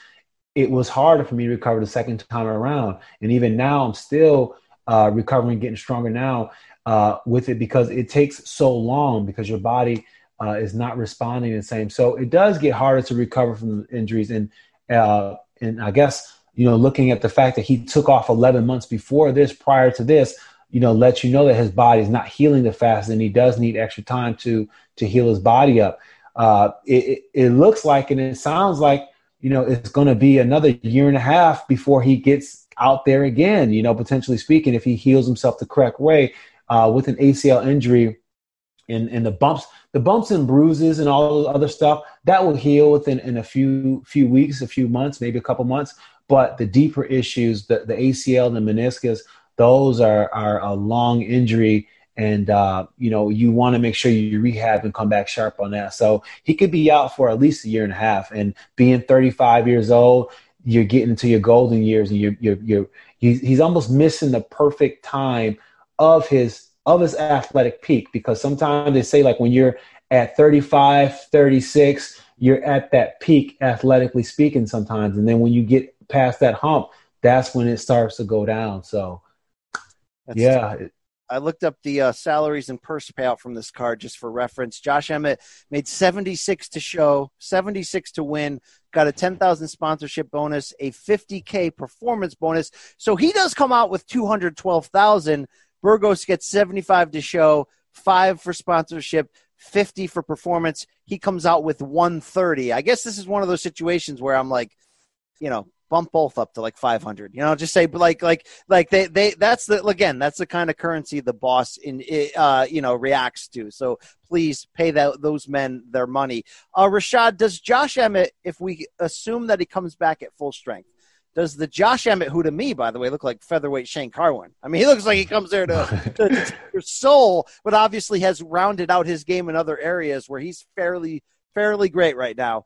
it was harder for me to recover the second time around. And even now, I'm still uh, recovering, getting stronger now uh, with it because it takes so long because your body uh, is not responding the same. So it does get harder to recover from injuries. And uh, and I guess you know, looking at the fact that he took off 11 months before this, prior to this, you know, lets you know that his body is not healing the fast, and he does need extra time to to heal his body up. Uh, it, it, looks like and it sounds like you know it's going to be another year and a half before he gets out there again. You know, potentially speaking, if he heals himself the correct way uh, with an ACL injury and and the bumps, the bumps and bruises and all the other stuff that will heal within in a few few weeks, a few months, maybe a couple months. But the deeper issues, the the ACL the meniscus, those are are a long injury and uh, you know you want to make sure you rehab and come back sharp on that. So he could be out for at least a year and a half. And being 35 years old, you're getting into your golden years, and you're you're, you're he's, he's almost missing the perfect time of his of his athletic peak because sometimes they say like when you're at 35, 36, you're at that peak athletically speaking sometimes, and then when you get past that hump, that's when it starts to go down. So that's yeah, I looked up the uh, salaries and purse payout from this card just for reference. Josh Emmett made 76 to show, 76 to win, got a 10,000 sponsorship bonus, a 50K performance bonus. So he does come out with 212,000. Burgos gets 75 to show, five for sponsorship, 50 for performance. He comes out with 130. I guess this is one of those situations where I'm like, you know, bump both up to like 500 you know just say like like like they they that's the again that's the kind of currency the boss in uh you know reacts to so please pay that those men their money uh rashad does josh emmett if we assume that he comes back at full strength does the Josh Emmett, who to me, by the way, look like featherweight Shane Carwin? I mean, he looks like he comes there to, to, to take your soul, but obviously has rounded out his game in other areas where he's fairly fairly great right now.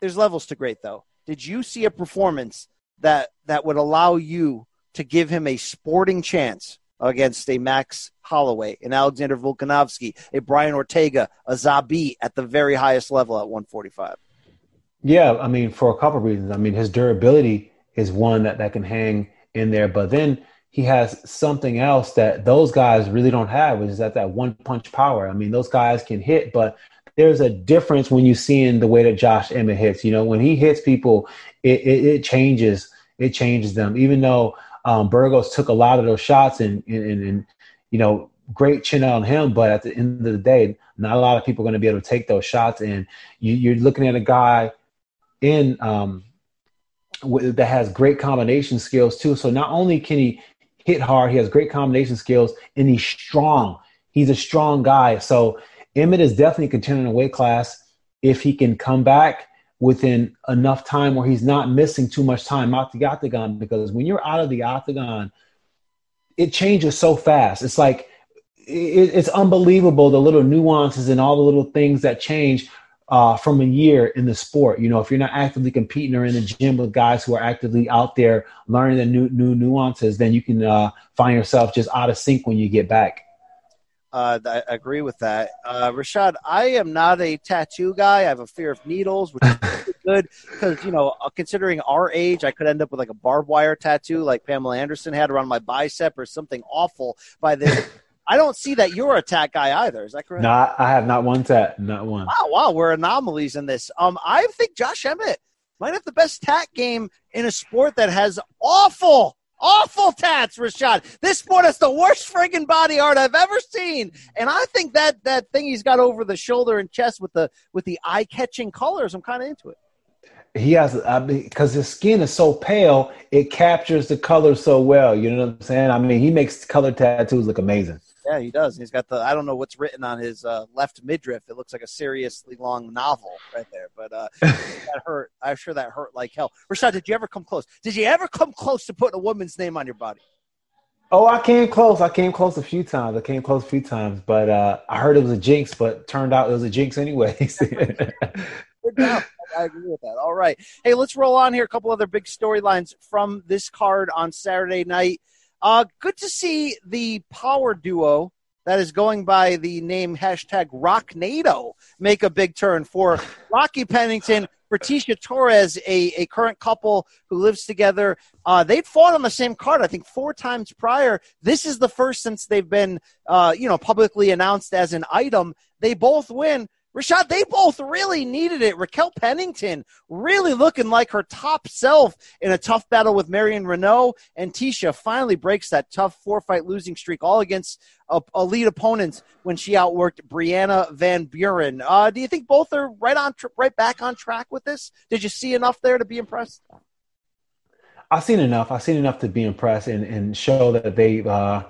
There's levels to great though did you see a performance that that would allow you to give him a sporting chance against a Max Holloway, an Alexander Volkanovski, a Brian Ortega, a Zabi at the very highest level at 145? Yeah, I mean, for a couple of reasons. I mean, his durability is one that, that can hang in there, but then he has something else that those guys really don't have, which is that that one punch power. I mean, those guys can hit, but there's a difference when you see in the way that Josh Emmett hits. You know, when he hits people, it, it, it changes. It changes them. Even though um, Burgos took a lot of those shots and, and, and, you know, great chin on him, but at the end of the day, not a lot of people are going to be able to take those shots. And you, are looking at a guy in um, w- that has great combination skills too. So not only can he hit hard, he has great combination skills, and he's strong. He's a strong guy. So Emmett is definitely contending a weight class if he can come back within enough time where he's not missing too much time out the octagon. Because when you're out of the octagon, it changes so fast. It's like it's unbelievable the little nuances and all the little things that change uh, from a year in the sport. You know, if you're not actively competing or in the gym with guys who are actively out there learning the new new nuances, then you can uh, find yourself just out of sync when you get back. Uh, I agree with that. Uh, Rashad, I am not a tattoo guy. I have a fear of needles, which is good because, you know, uh, considering our age, I could end up with like a barbed wire tattoo like Pamela Anderson had around my bicep or something awful by this. I don't see that you're a tat guy either. Is that correct? No, I have not one tat, not one. Wow, wow, we're anomalies in this. Um, I think Josh Emmett might have the best tat game in a sport that has awful awful tats, Rashad. This sport has the worst friggin' body art I've ever seen, and I think that that thing he's got over the shoulder and chest with the with the eye catching colors, I'm kind of into it. He has I mean, because his skin is so pale, it captures the color so well. You know what I'm saying? I mean, he makes color tattoos look amazing. Yeah, he does. He's got the I don't know what's written on his uh, left midriff. It looks like a seriously long novel right there. But uh, that hurt. I'm sure that hurt like hell. Rashad, did you ever come close? Did you ever come close to putting a woman's name on your body? Oh, I came close. I came close a few times. I came close a few times, but uh, I heard it was a jinx, but turned out it was a jinx anyways. Good. I agree with that. All right. Hey, let's roll on here. A couple other big storylines from this card on Saturday night. Uh, good to see the power duo that is going by the name hashtag Rocknado make a big turn for Rocky Pennington, Tecia Torres, a, a current couple who lives together. Uh, they'd fought on the same card, I think, four times prior. This is the first since they've been, uh, you know, publicly announced as an item. They both win. Rashad, they both really needed it. Raquel Pennington really looking like her top self in a tough battle with Marion Reneau. And Tecia finally breaks that tough four fight losing streak, all against uh, elite opponents when she outworked Brianna Van Buren. Uh, do you think both are right on, tr- right back on track with this? Did you see enough there to be impressed? I've seen enough. I've seen enough to be impressed and, and show that they, uh,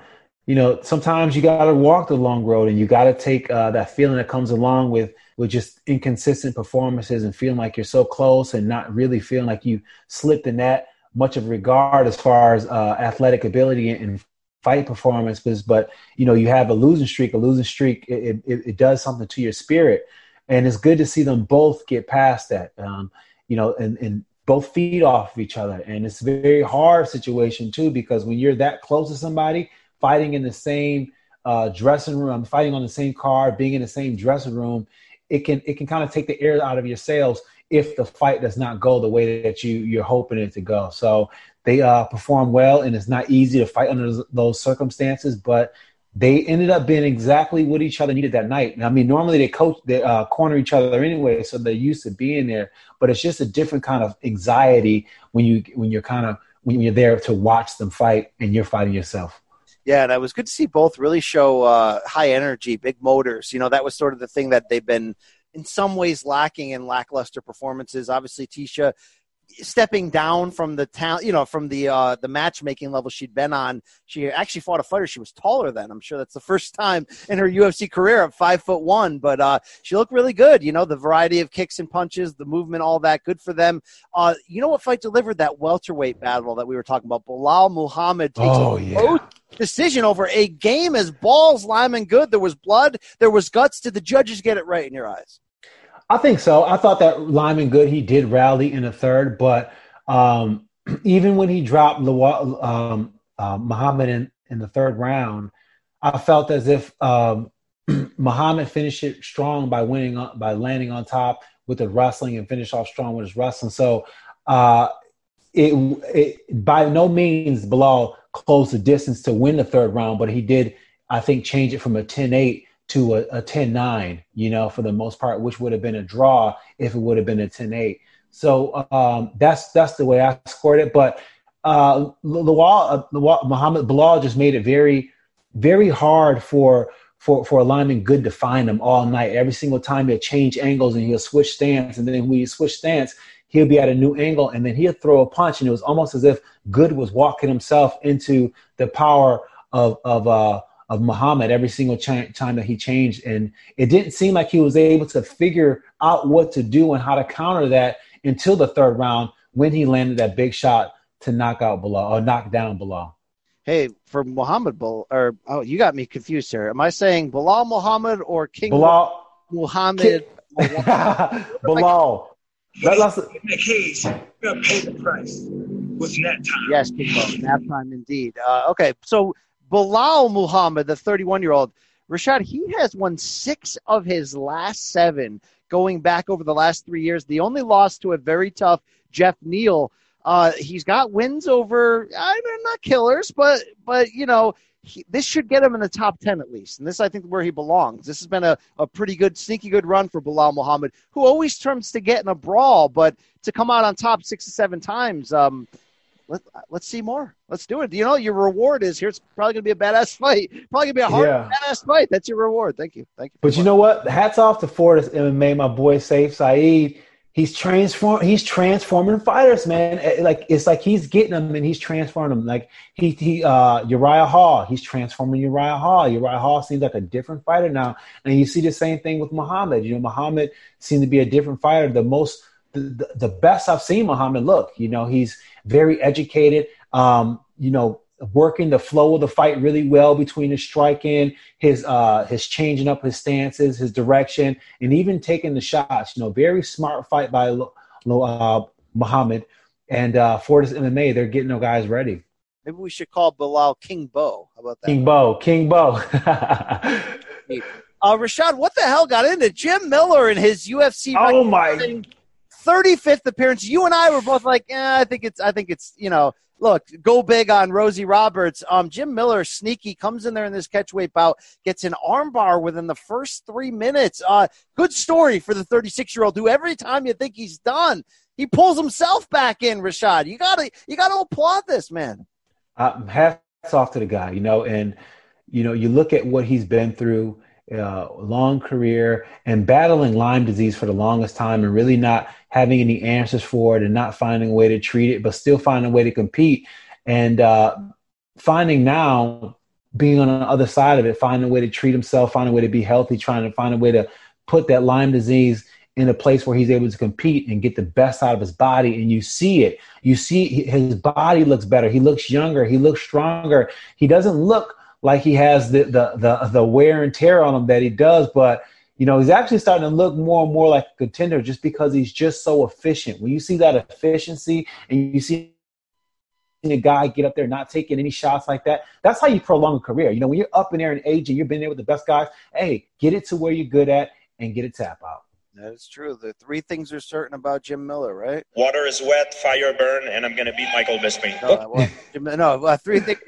you know, sometimes you got to walk the long road and you got to take uh, that feeling that comes along with with just inconsistent performances and feeling like you're so close and not really feeling like you slipped in that much of regard as far as uh, athletic ability and fight performances. But you know, you have a losing streak. A losing streak it, it, it does something to your spirit, and it's good to see them both get past that. Um, you know, and and both feed off of each other, and it's a very hard situation too because when you're that close to somebody fighting in the same uh, dressing room, I'm fighting on the same card, being in the same dressing room, it can it can kind of take the air out of your sails if the fight does not go the way that you you're hoping it to go. So they uh, perform well, and it's not easy to fight under those circumstances. But they ended up being exactly what each other needed that night. I mean, normally they coach, they uh, corner each other anyway, so they're used to being there. But it's just a different kind of anxiety when you when you're kind of when you're there to watch them fight and you're fighting yourself. Yeah, and it was good to see both really show uh, high energy, big motors. You know, that was sort of the thing that they've been in some ways lacking in lackluster performances. Obviously, Tecia stepping down from the talent, you know, from the uh, the matchmaking level she'd been on. She actually fought a fighter she was taller than. I'm sure that's the first time in her UFC career at five foot one, but uh, she looked really good. You know, the variety of kicks and punches, the movement, all that, good for them. Uh, you know what fight delivered that welterweight battle that we were talking about? Belal Muhammad takes Oh, a yeah. decision over a game as balls, Lyman Good. There was blood, there was guts. Did the judges get it right in your eyes? I think so. I thought that Lyman Good he did rally in the third, but um, even when he dropped um, uh, Muhammad in, in the third round, I felt as if um, Muhammad finished it strong by winning on, by landing on top with the wrestling and finish off strong with his wrestling. So uh, it, it by no means Belal closed the distance to win the third round, but he did I think change it from a 10-8 to a, a 10-9, you know, for the most part, which would have been a draw if it would have been a 10-8. So um, that's that's the way I scored it. But uh, Lawal, uh, Lawal, Muhammad Bilal just made it very, very hard for for for Lyman Good to find him all night. Every single time he'll change angles and he'll switch stance, and then when he switch stance, he'll be at a new angle, and then he'll throw a punch, and it was almost as if Good was walking himself into the power of of uh, of Muhammad every single ch- time that he changed, and it didn't seem like he was able to figure out what to do and how to counter that until the third round when he landed that big shot to knock out Belal or knock down Belal. Hey, for Muhammad Bal or oh, you got me confused here. Am I saying Bilal Muhammad or King Bilal, Muhammad? Bilal. That- that's- Nick Hayes, you gotta pay the price with net time. yes, King Bo. Nap time indeed. Uh, okay, so Belal Muhammad, the 31 year old, Rashad, he has won six of his last seven going back over the last three years. The only loss to a very tough Jeff Neal. Uh, he's got wins over, I mean, not killers, but but you know, he, this should get him in the top ten at least. And this, I think, where he belongs. This has been a, a pretty good, sneaky good run for Belal Muhammad, who always tends to get in a brawl, but to come out on top six to seven times. Um, let, let's see more. Let's do it. You know, your reward is here. It's probably going to be a badass fight. Probably going to be a hard Yeah. badass fight. That's your reward. Thank you. Thank you. But you know what? Hats off to Fortis MMA, my boy Sayif Saud. He's transform. He's transforming fighters, man. Eh, Like it's like he's getting them and he's transforming them. Like he he uh Uriah Hall. He's transforming Uriah Hall. Uriah Hall seems like a different fighter now, and you see the same thing with Muhammad. You know, Muhammad seemed to be a different fighter. The most the, the, the best I've seen Muhammad look. You know, he's very educated. Um, you know, working the flow of the fight really well between his striking, his uh, his changing up his stances, his direction, and even taking the shots. You know, very smart fight by Lo- Lo- uh, Muhammad and uh, Fortis MMA. They're getting their guys ready. Maybe we should call Belal King Bo. How about that? King Bo, King Bo. Uh, Rashad, what the hell got into Jim Miller and his UFC? oh my! Record- 35th appearance. You and I were both like, eh, I think it's, I think it's, you know, look, go big on Rosie Roberts. Um, Jim Miller, sneaky, comes in there in this catchweight bout, gets an armbar within the first three minutes. Uh, good story for the 36 year old who every time you think he's done, he pulls himself back in. Rashad, you gotta, you gotta applaud this man. uh, hats off to the guy, you know, and you know, you look at what he's been through, uh, long career, and battling Lyme disease for the longest time, and really not having any answers for it, and not finding a way to treat it, but still finding a way to compete, and uh, finding now being on the other side of it, finding a way to treat himself, finding a way to be healthy, trying to find a way to put that Lyme disease in a place where he's able to compete and get the best out of his body. And you see it. You see his body looks better. He looks younger. He looks stronger. He doesn't look like he has the the the, the wear and tear on him that he does, but you know, he's actually starting to look more and more like a contender just because he's just so efficient. When you see that efficiency and you see a guy get up there not taking any shots like that, that's how you prolong a career. You know, when you're up in there in age and you're been there with the best guys, hey, get it to where you're good at and get it tap out. That is true. The three things are certain about Jim Miller, right? Water is wet, fire burn, and I'm gonna beat Michael Bisping. No, well, Jim, no uh, three things.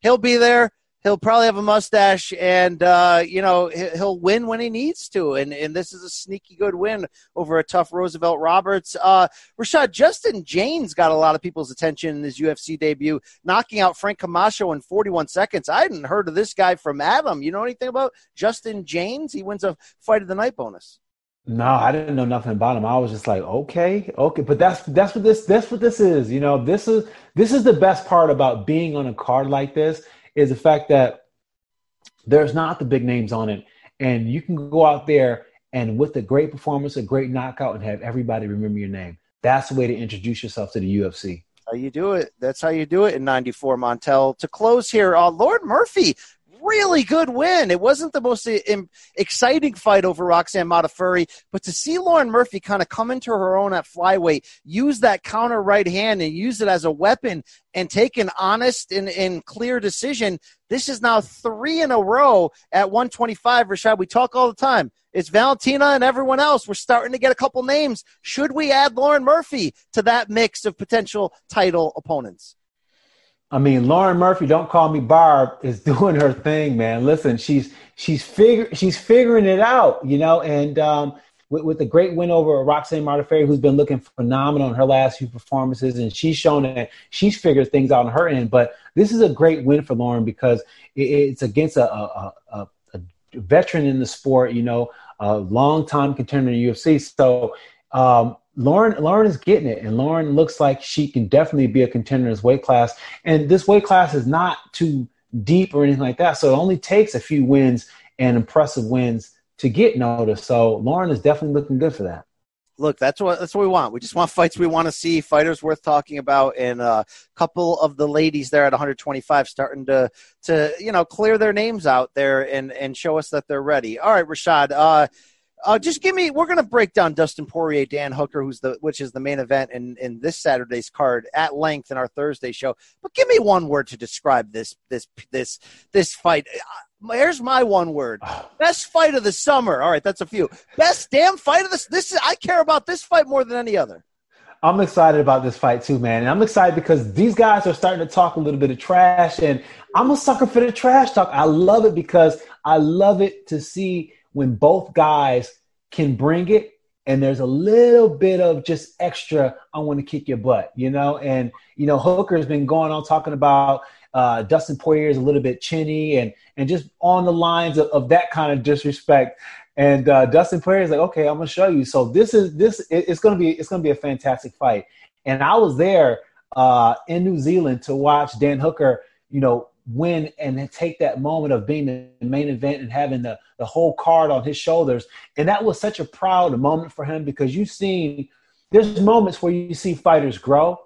He'll be there. He'll probably have a mustache, and uh, you know he- he'll win when he needs to. And and this is a sneaky good win over a tough Roosevelt Roberts. Uh, Rashad Justin James got a lot of people's attention in his UFC debut, knocking out Frank Camacho in 41 seconds. I hadn't heard of this guy from Adam. You know anything about Justin James? He wins a fight of the night bonus. No, I didn't know nothing about him. I was just like, okay, okay, but that's that's what this that's what this is. You know, this is this is the best part about being on a card like this is the fact that there's not the big names on it, and you can go out there and with a great performance, a great knockout, and have everybody remember your name. That's the way to introduce yourself to the UFC. how you do it. That's how you do it in 94 Montel. To close here, uh, Lauren Murphy, really good win. It wasn't the most um, exciting fight over Roxanne Modafferi, but to see Lauren Murphy kind of come into her own at flyweight, use that counter right hand and use it as a weapon and take an honest and, and clear decision. This is now three in a row at 125. Rashad, we talk all the time. It's Valentina and everyone else. We're starting to get a couple names. Should we add Lauren Murphy to that mix of potential title opponents? I mean, Lauren Murphy, don't call me Barb, is doing her thing, man. Listen, she's she's figure she's figuring it out, you know, and um, with, with the great win over Roxanne Modafferi, who's been looking phenomenal in her last few performances, and she's shown that she's figured things out on her end. But this is a great win for Lauren because it, it's against a, a, a, a veteran in the sport, you know, a long time contender in the UFC. So um, Lauren Lauren is getting it, and Lauren looks like she can definitely be a contender in this weight class. And this weight class is not too deep or anything like that, so it only takes a few wins and impressive wins to get noticed. So Lauren is definitely looking good for that. look, that's what that's what we want. We just want fights we want to see, fighters worth talking about, and a couple of the ladies there at 125 starting to to you know clear their names out there and and show us that they're ready. All right, Rashad. Uh, uh, just give me. We're going to break down Dustin Poirier, Dan Hooker, who's the which is the main event in in this Saturday's card at length in our Thursday show. But give me one word to describe this this this this fight. Uh, Here's my one word: best fight of the summer. All right, that's a few. Best damn fight of this. This is I care about this fight more than any other. I'm excited about this fight too, man. And I'm excited because these guys are starting to talk a little bit of trash, and I'm a sucker for the trash talk. I love it because I love it to see when both guys can bring it and there's a little bit of just extra i want to kick your butt you know? And you know hooker's been going on talking about uh, dustin is a little bit chinny and and just on the lines of, of that kind of disrespect. And uh, dustin is like okay i'm gonna show you. So this is this it- it's gonna be it's gonna be a fantastic fight. And i was there uh, in new zealand to watch dan hooker you know win and take that moment of being the main event and having the, the whole card on his shoulders. And that was such a proud moment for him because you've seen there's moments where you see fighters grow.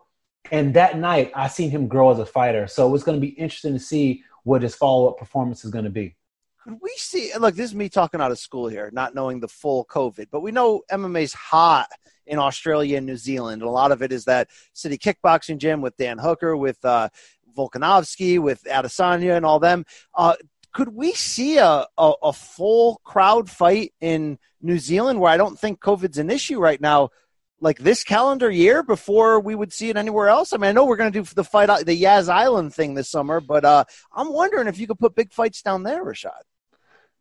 And that night I seen him grow as a fighter. So it's going to be interesting to see what his follow-up performance is going to be. Could we see? Look, this is me talking out of school here, not knowing the full COVID, but we know MMA's hot in Australia and New Zealand. And a lot of it is that city kickboxing gym with Dan Hooker, with uh, Volkanovski, with Adesanya, and all them. Uh, could we see a, a, a full crowd fight in New Zealand where I don't think COVID's an issue right now? Like this calendar year before we would see it anywhere else. I mean, I know we're going to do the fight, the Yas Island thing this summer, but uh, I'm wondering if you could put big fights down there, Rashad.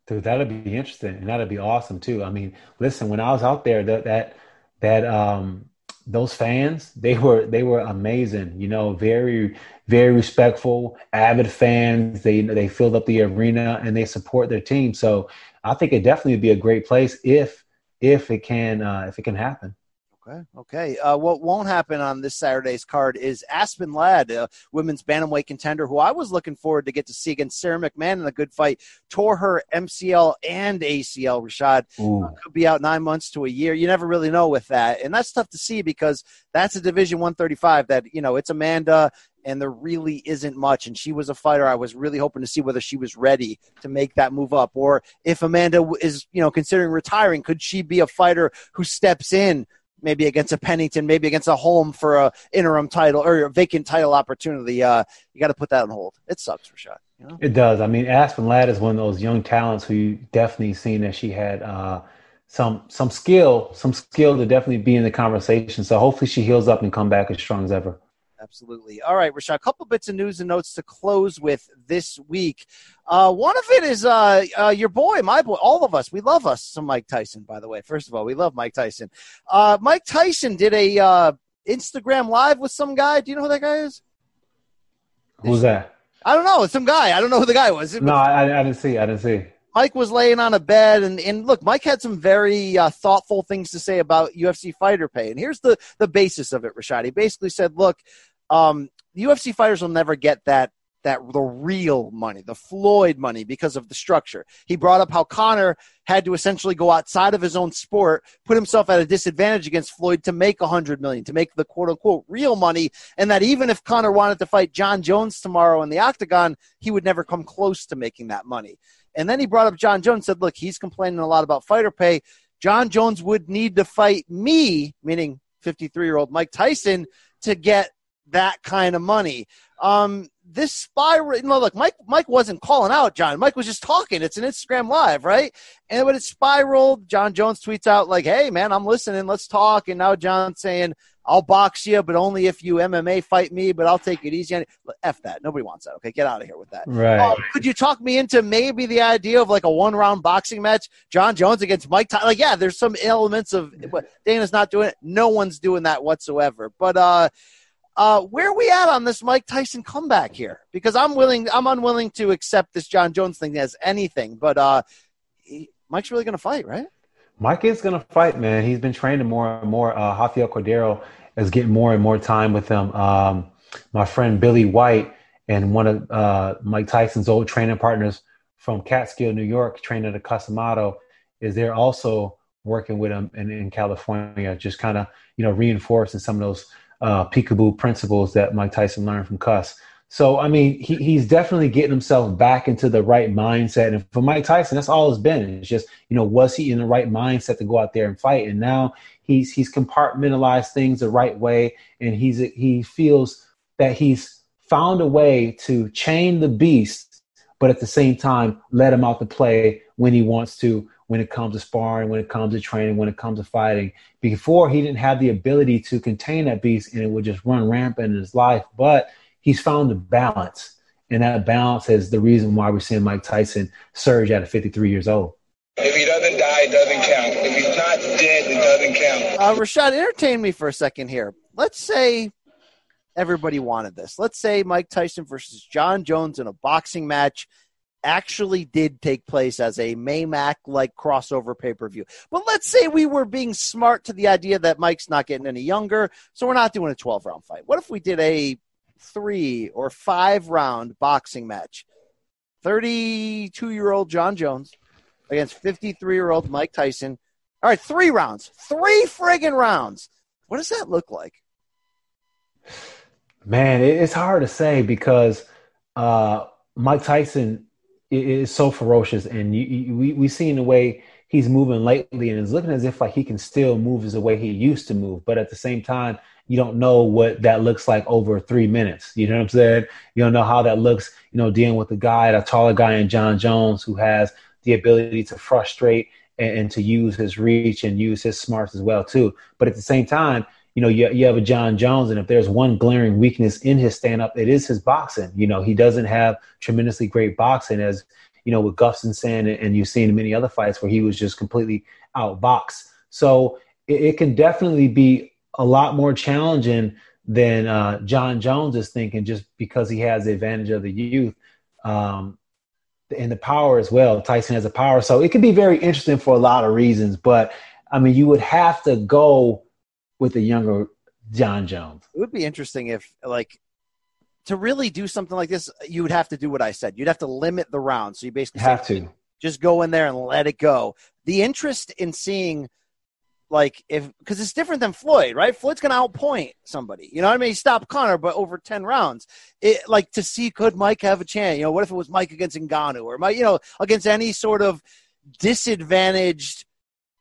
Dude, that'd be interesting, and that'd be awesome too. I mean, listen, when I was out there, that that that um those fans, they were they were amazing. You know, very very respectful, avid fans. They they filled up the arena and they support their team. So I think it definitely would be a great place if if it can uh, if it can happen. Okay. Okay. Uh, what won't happen on this Saturday's card is Aspen Ladd, a women's bantamweight contender who I was looking forward to get to see against Sara McMann in a good fight. Tore her MCL and ACL. Rashad Ooh. could be out nine months to a year. You never really know with that, and that's tough to see because that's a Division 135 that you know it's Amanda. And there really isn't much. And she was a fighter. I was really hoping to see whether she was ready to make that move up, or if Amanda is, you know, considering retiring, could she be a fighter who steps in maybe against a Pennington, maybe against a Holm for a interim title or a vacant title opportunity. Uh, you got to put that on hold. It sucks for shot. You know? It does. I mean, Aspen Ladd is one of those young talents who you definitely seen that she had uh, some some skill, some skill to definitely be in the conversation. So hopefully she heals up and come back as strong as ever. Absolutely. All right, Rashad, a couple bits of news and notes to close with this week. Uh, one of it is uh, uh, your boy, my boy, all of us. We love us some Mike Tyson, by the way. First of all, we love Mike Tyson. Uh, Mike Tyson did a uh, Instagram live with some guy. Do you know who that guy is? Who's that? I don't know. Some guy. I don't know who the guy was. No, I, I didn't see. I didn't see. Mike was laying on a bed, and, and look, Mike had some very uh, thoughtful things to say about UFC fighter pay. And here's the, the basis of it, Rashad. He basically said, look, um, the UFC fighters will never get that that the real money, the Floyd money, because of the structure. He brought up how Conor had to essentially go outside of his own sport, put himself at a disadvantage against Floyd to make a hundred million, to make the quote unquote real money, and that even if Conor wanted to fight Jon Jones tomorrow in the octagon, he would never come close to making that money. And then he brought up Jon Jones, said, look, he's complaining a lot about fighter pay. Jon Jones would need to fight me, meaning 53 year old Mike Tyson, to get that kind of money. Um, this spiral, you know, look, Mike, Mike wasn't calling out Jon. Mike was just talking. It's an Instagram live, right? And when it spiraled, Jon Jones tweets out like, "Hey, man, I'm listening. Let's talk." And now Jon's saying, "I'll box you, but only if you MMA fight me. But I'll take it easy." F that. Nobody wants that. Okay, get out of here with that. Right. Uh, could you talk me into maybe the idea of like a one round boxing match, Jon Jones against Mike? Ty- like, yeah, there's some elements of but Dana's not doing it. No one's doing that whatsoever. But uh uh, where are we at on this Mike Tyson comeback here? Because I'm willing, I'm unwilling to accept this Jon Jones thing as anything. But uh, he, Mike's really going to fight, right? Mike is going to fight, man. He's been training more and more. Uh, Rafael Cordeiro is getting more and more time with him. Um, my friend Billy White and one of uh, Mike Tyson's old training partners from Catskill, New York, training at Cus D'Amato, is there also working with him in, in California, just kind of you know reinforcing some of those uh, peekaboo principles that Mike Tyson learned from Cus. So, I mean, he, he's definitely getting himself back into the right mindset. And for Mike Tyson, that's all it's been. It's just, you know, was he in the right mindset to go out there and fight? And now he's he's compartmentalized things the right way, and he's he feels that he's found a way to chain the beast, but at the same time let him out to play when he wants to when it comes to sparring, when it comes to training, when it comes to fighting. Before, he didn't have the ability to contain that beast and it would just run rampant in his life. But he's found the balance. And that balance is the reason why we're seeing Mike Tyson surge at 53 years old. If he doesn't die, it doesn't count. If he's not dead, it doesn't count. Uh, Rashad, entertain me for a second here. Let's say everybody wanted this. Let's say Mike Tyson versus Jon Jones in a boxing match actually did take place as a Maymac like crossover pay per view. But let's say we were being smart to the idea that Mike's not getting any younger, so we're not doing a 12 round fight. What if we did a three or five round boxing match? 32 year old Jon Jones against 53 year old Mike Tyson. All right, three rounds, three friggin' rounds. What does that look like? Man, it's hard to say because uh, Mike Tyson is so ferocious, and you, you, we we seen the way he's moving lately, and it's looking as if like he can still move as the way he used to move, but at the same time, you don't know what that looks like over three minutes. You know what I'm saying? You don't know how that looks. You know, dealing with a guy, a taller guy in Jon Jones, who has the ability to frustrate and, and to use his reach and use his smarts as well too. But at the same time, you know, you, you have a Jon Jones, and if there's one glaring weakness in his stand up, it is his boxing. You know, he doesn't have tremendously great boxing, as you know, with Gustafsson, and, and you've seen many other fights where he was just completely outboxed. So it, it can definitely be a lot more challenging than uh, Jon Jones is thinking, just because he has the advantage of the youth. Um, and the power as well. Tyson has a power. So it can be very interesting for a lot of reasons. But I mean, you would have to go with a younger Jon Jones. It would be interesting if, like, to really do something like this, you would have to do what I said. You'd have to limit the round. So you basically have say, to just go in there and let it go. The interest in seeing, like, if because it's different than Floyd, right? Floyd's going to outpoint somebody. You know what I mean? He stopped Conor, but over ten rounds. It like to see could Mike have a chance? You know, what if it was Mike against Ngannou or Mike? You know, against any sort of disadvantaged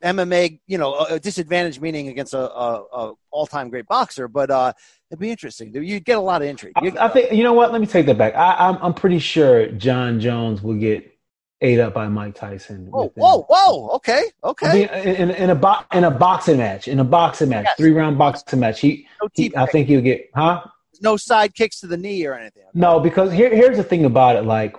MMA, you know, a disadvantage meaning against a, a, a all-time great boxer, but uh, it'd be interesting. You'd get a lot of intrigue. I, I, think you know what. Let me take that back. I, I'm I'm pretty sure Jon Jones will get ate up by Mike Tyson. Whoa, within- whoa, whoa. Okay, okay. I mean, in, in a bo- in a boxing match, in a boxing match, Yes. three round boxing match, he, no, he I think he'll get huh? no side kicks to the knee or anything. No, because here, here's the thing about it. Like,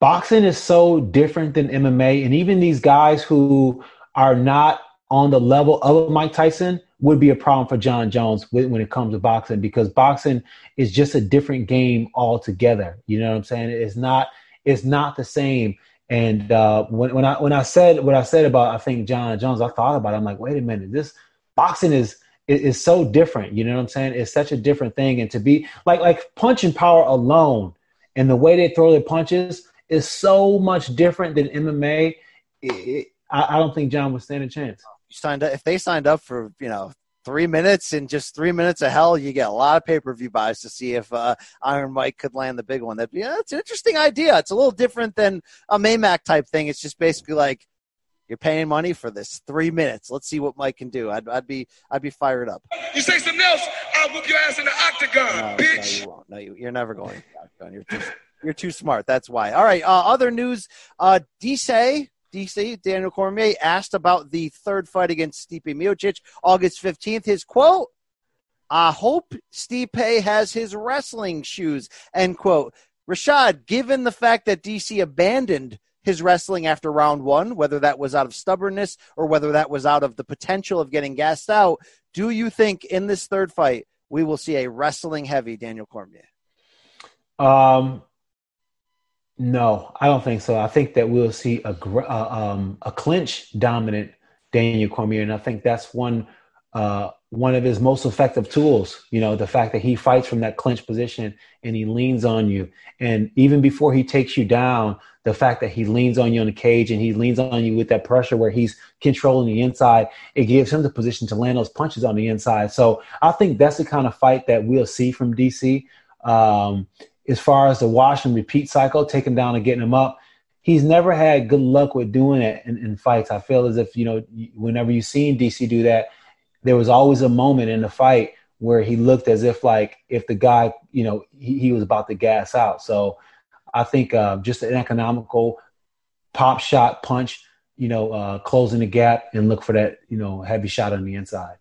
boxing is so different than MMA, and even these guys who are not on the level of Mike Tyson would be a problem for Jon Jones when, it comes to boxing because boxing is just a different game altogether. You know what I'm saying? It's not. It's not the same. And uh, when when I when I said what I said about I think Jon Jones, I thought about it. I'm like, wait a minute, this boxing is is, so different. You know what I'm saying? It's such a different thing, and to be like like punching power alone and the way they throw their punches is so much different than MMA. It, I, I don't think Jon would stand a chance. You signed up if they signed up for you know three minutes in just three minutes of hell, you get a lot of pay per view buys to see if uh, Iron Mike could land the big one. That yeah, it's an interesting idea. It's a little different than a Maymac type thing. It's just basically like you're paying money for this three minutes. Let's see what Mike can do. I'd, I'd be I'd be fired up. You say something else, I'll whoop your ass in the octagon, No, no, bitch. you won't. No, you, you're never going. to the Octagon. You're too, you're too smart. That's why. All right. Uh, other news. Uh, DC, DC, Daniel Cormier asked about the third fight against Stipe Miocic, August 15th. His quote, I hope Stipe has his wrestling shoes, end quote. Rashad, given the fact that DC abandoned his wrestling after round one, whether that was out of stubbornness or whether that was out of the potential of getting gassed out, do you think in this third fight we will see a wrestling heavy Daniel Cormier? Um, no, I don't think so. I think that we'll see a uh, um, a clinch dominant Daniel Cormier, and I think that's one uh, one of his most effective tools. You know, the fact that he fights from that clinch position and he leans on you, and even before he takes you down, the fact that he leans on you on the cage and he leans on you with that pressure where he's controlling the inside, it gives him the position to land those punches on the inside. So I think that's the kind of fight that we'll see from DC. Um, as far as the wash and repeat cycle, taking him down and getting him up, he's never had good luck with doing it in, in fights. I feel as if, you know, whenever you've seen DC do that, there was always a moment in the fight where he looked as if like if the guy, you know, he, he was about to gas out. So I think uh, just an economical pop shot punch, you know, uh, closing the gap and look for that, you know, heavy shot on the inside.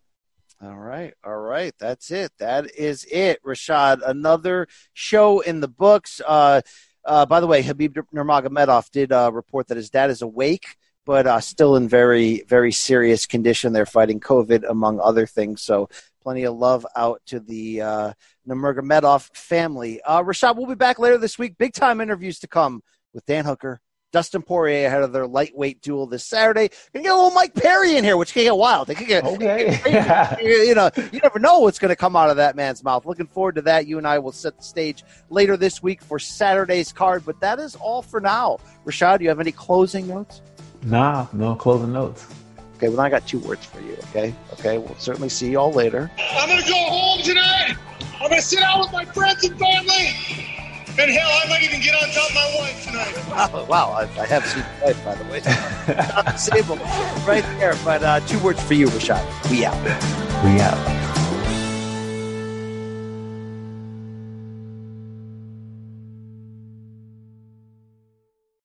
All right, all right, that's it. That is it, Rashad. Another show in the books. Uh, uh, by the way, Habib Nurmagomedov did uh, report that his dad is awake, but uh, still in very, very serious condition. They're fighting COVID, among other things. So, plenty of love out to the uh, Nurmagomedov family. Uh, Rashad, we'll be back later this week. Big time interviews to come with Dan Hooker. Dustin Poirier ahead of their lightweight duel this Saturday. Gonna get a little Mike Perry in here, which can get wild. They could get Okay. you you know, you never know what's going to come out of that man's mouth. Looking forward to that. You and I will set the stage later this week for Saturday's card. But that is all for now. Rashad, do you have any closing notes? nah, no closing notes. Okay, well, I got two words for you. Okay, okay, we'll certainly see you all later. I'm gonna go home tonight. I'm gonna sit out with my friends and family. And hell, I might even get on top of my wife tonight. Wow, wow I, I have seen your wife, by the way. Not disabled, right there. But uh, two words for you, Rashad. We out. We out.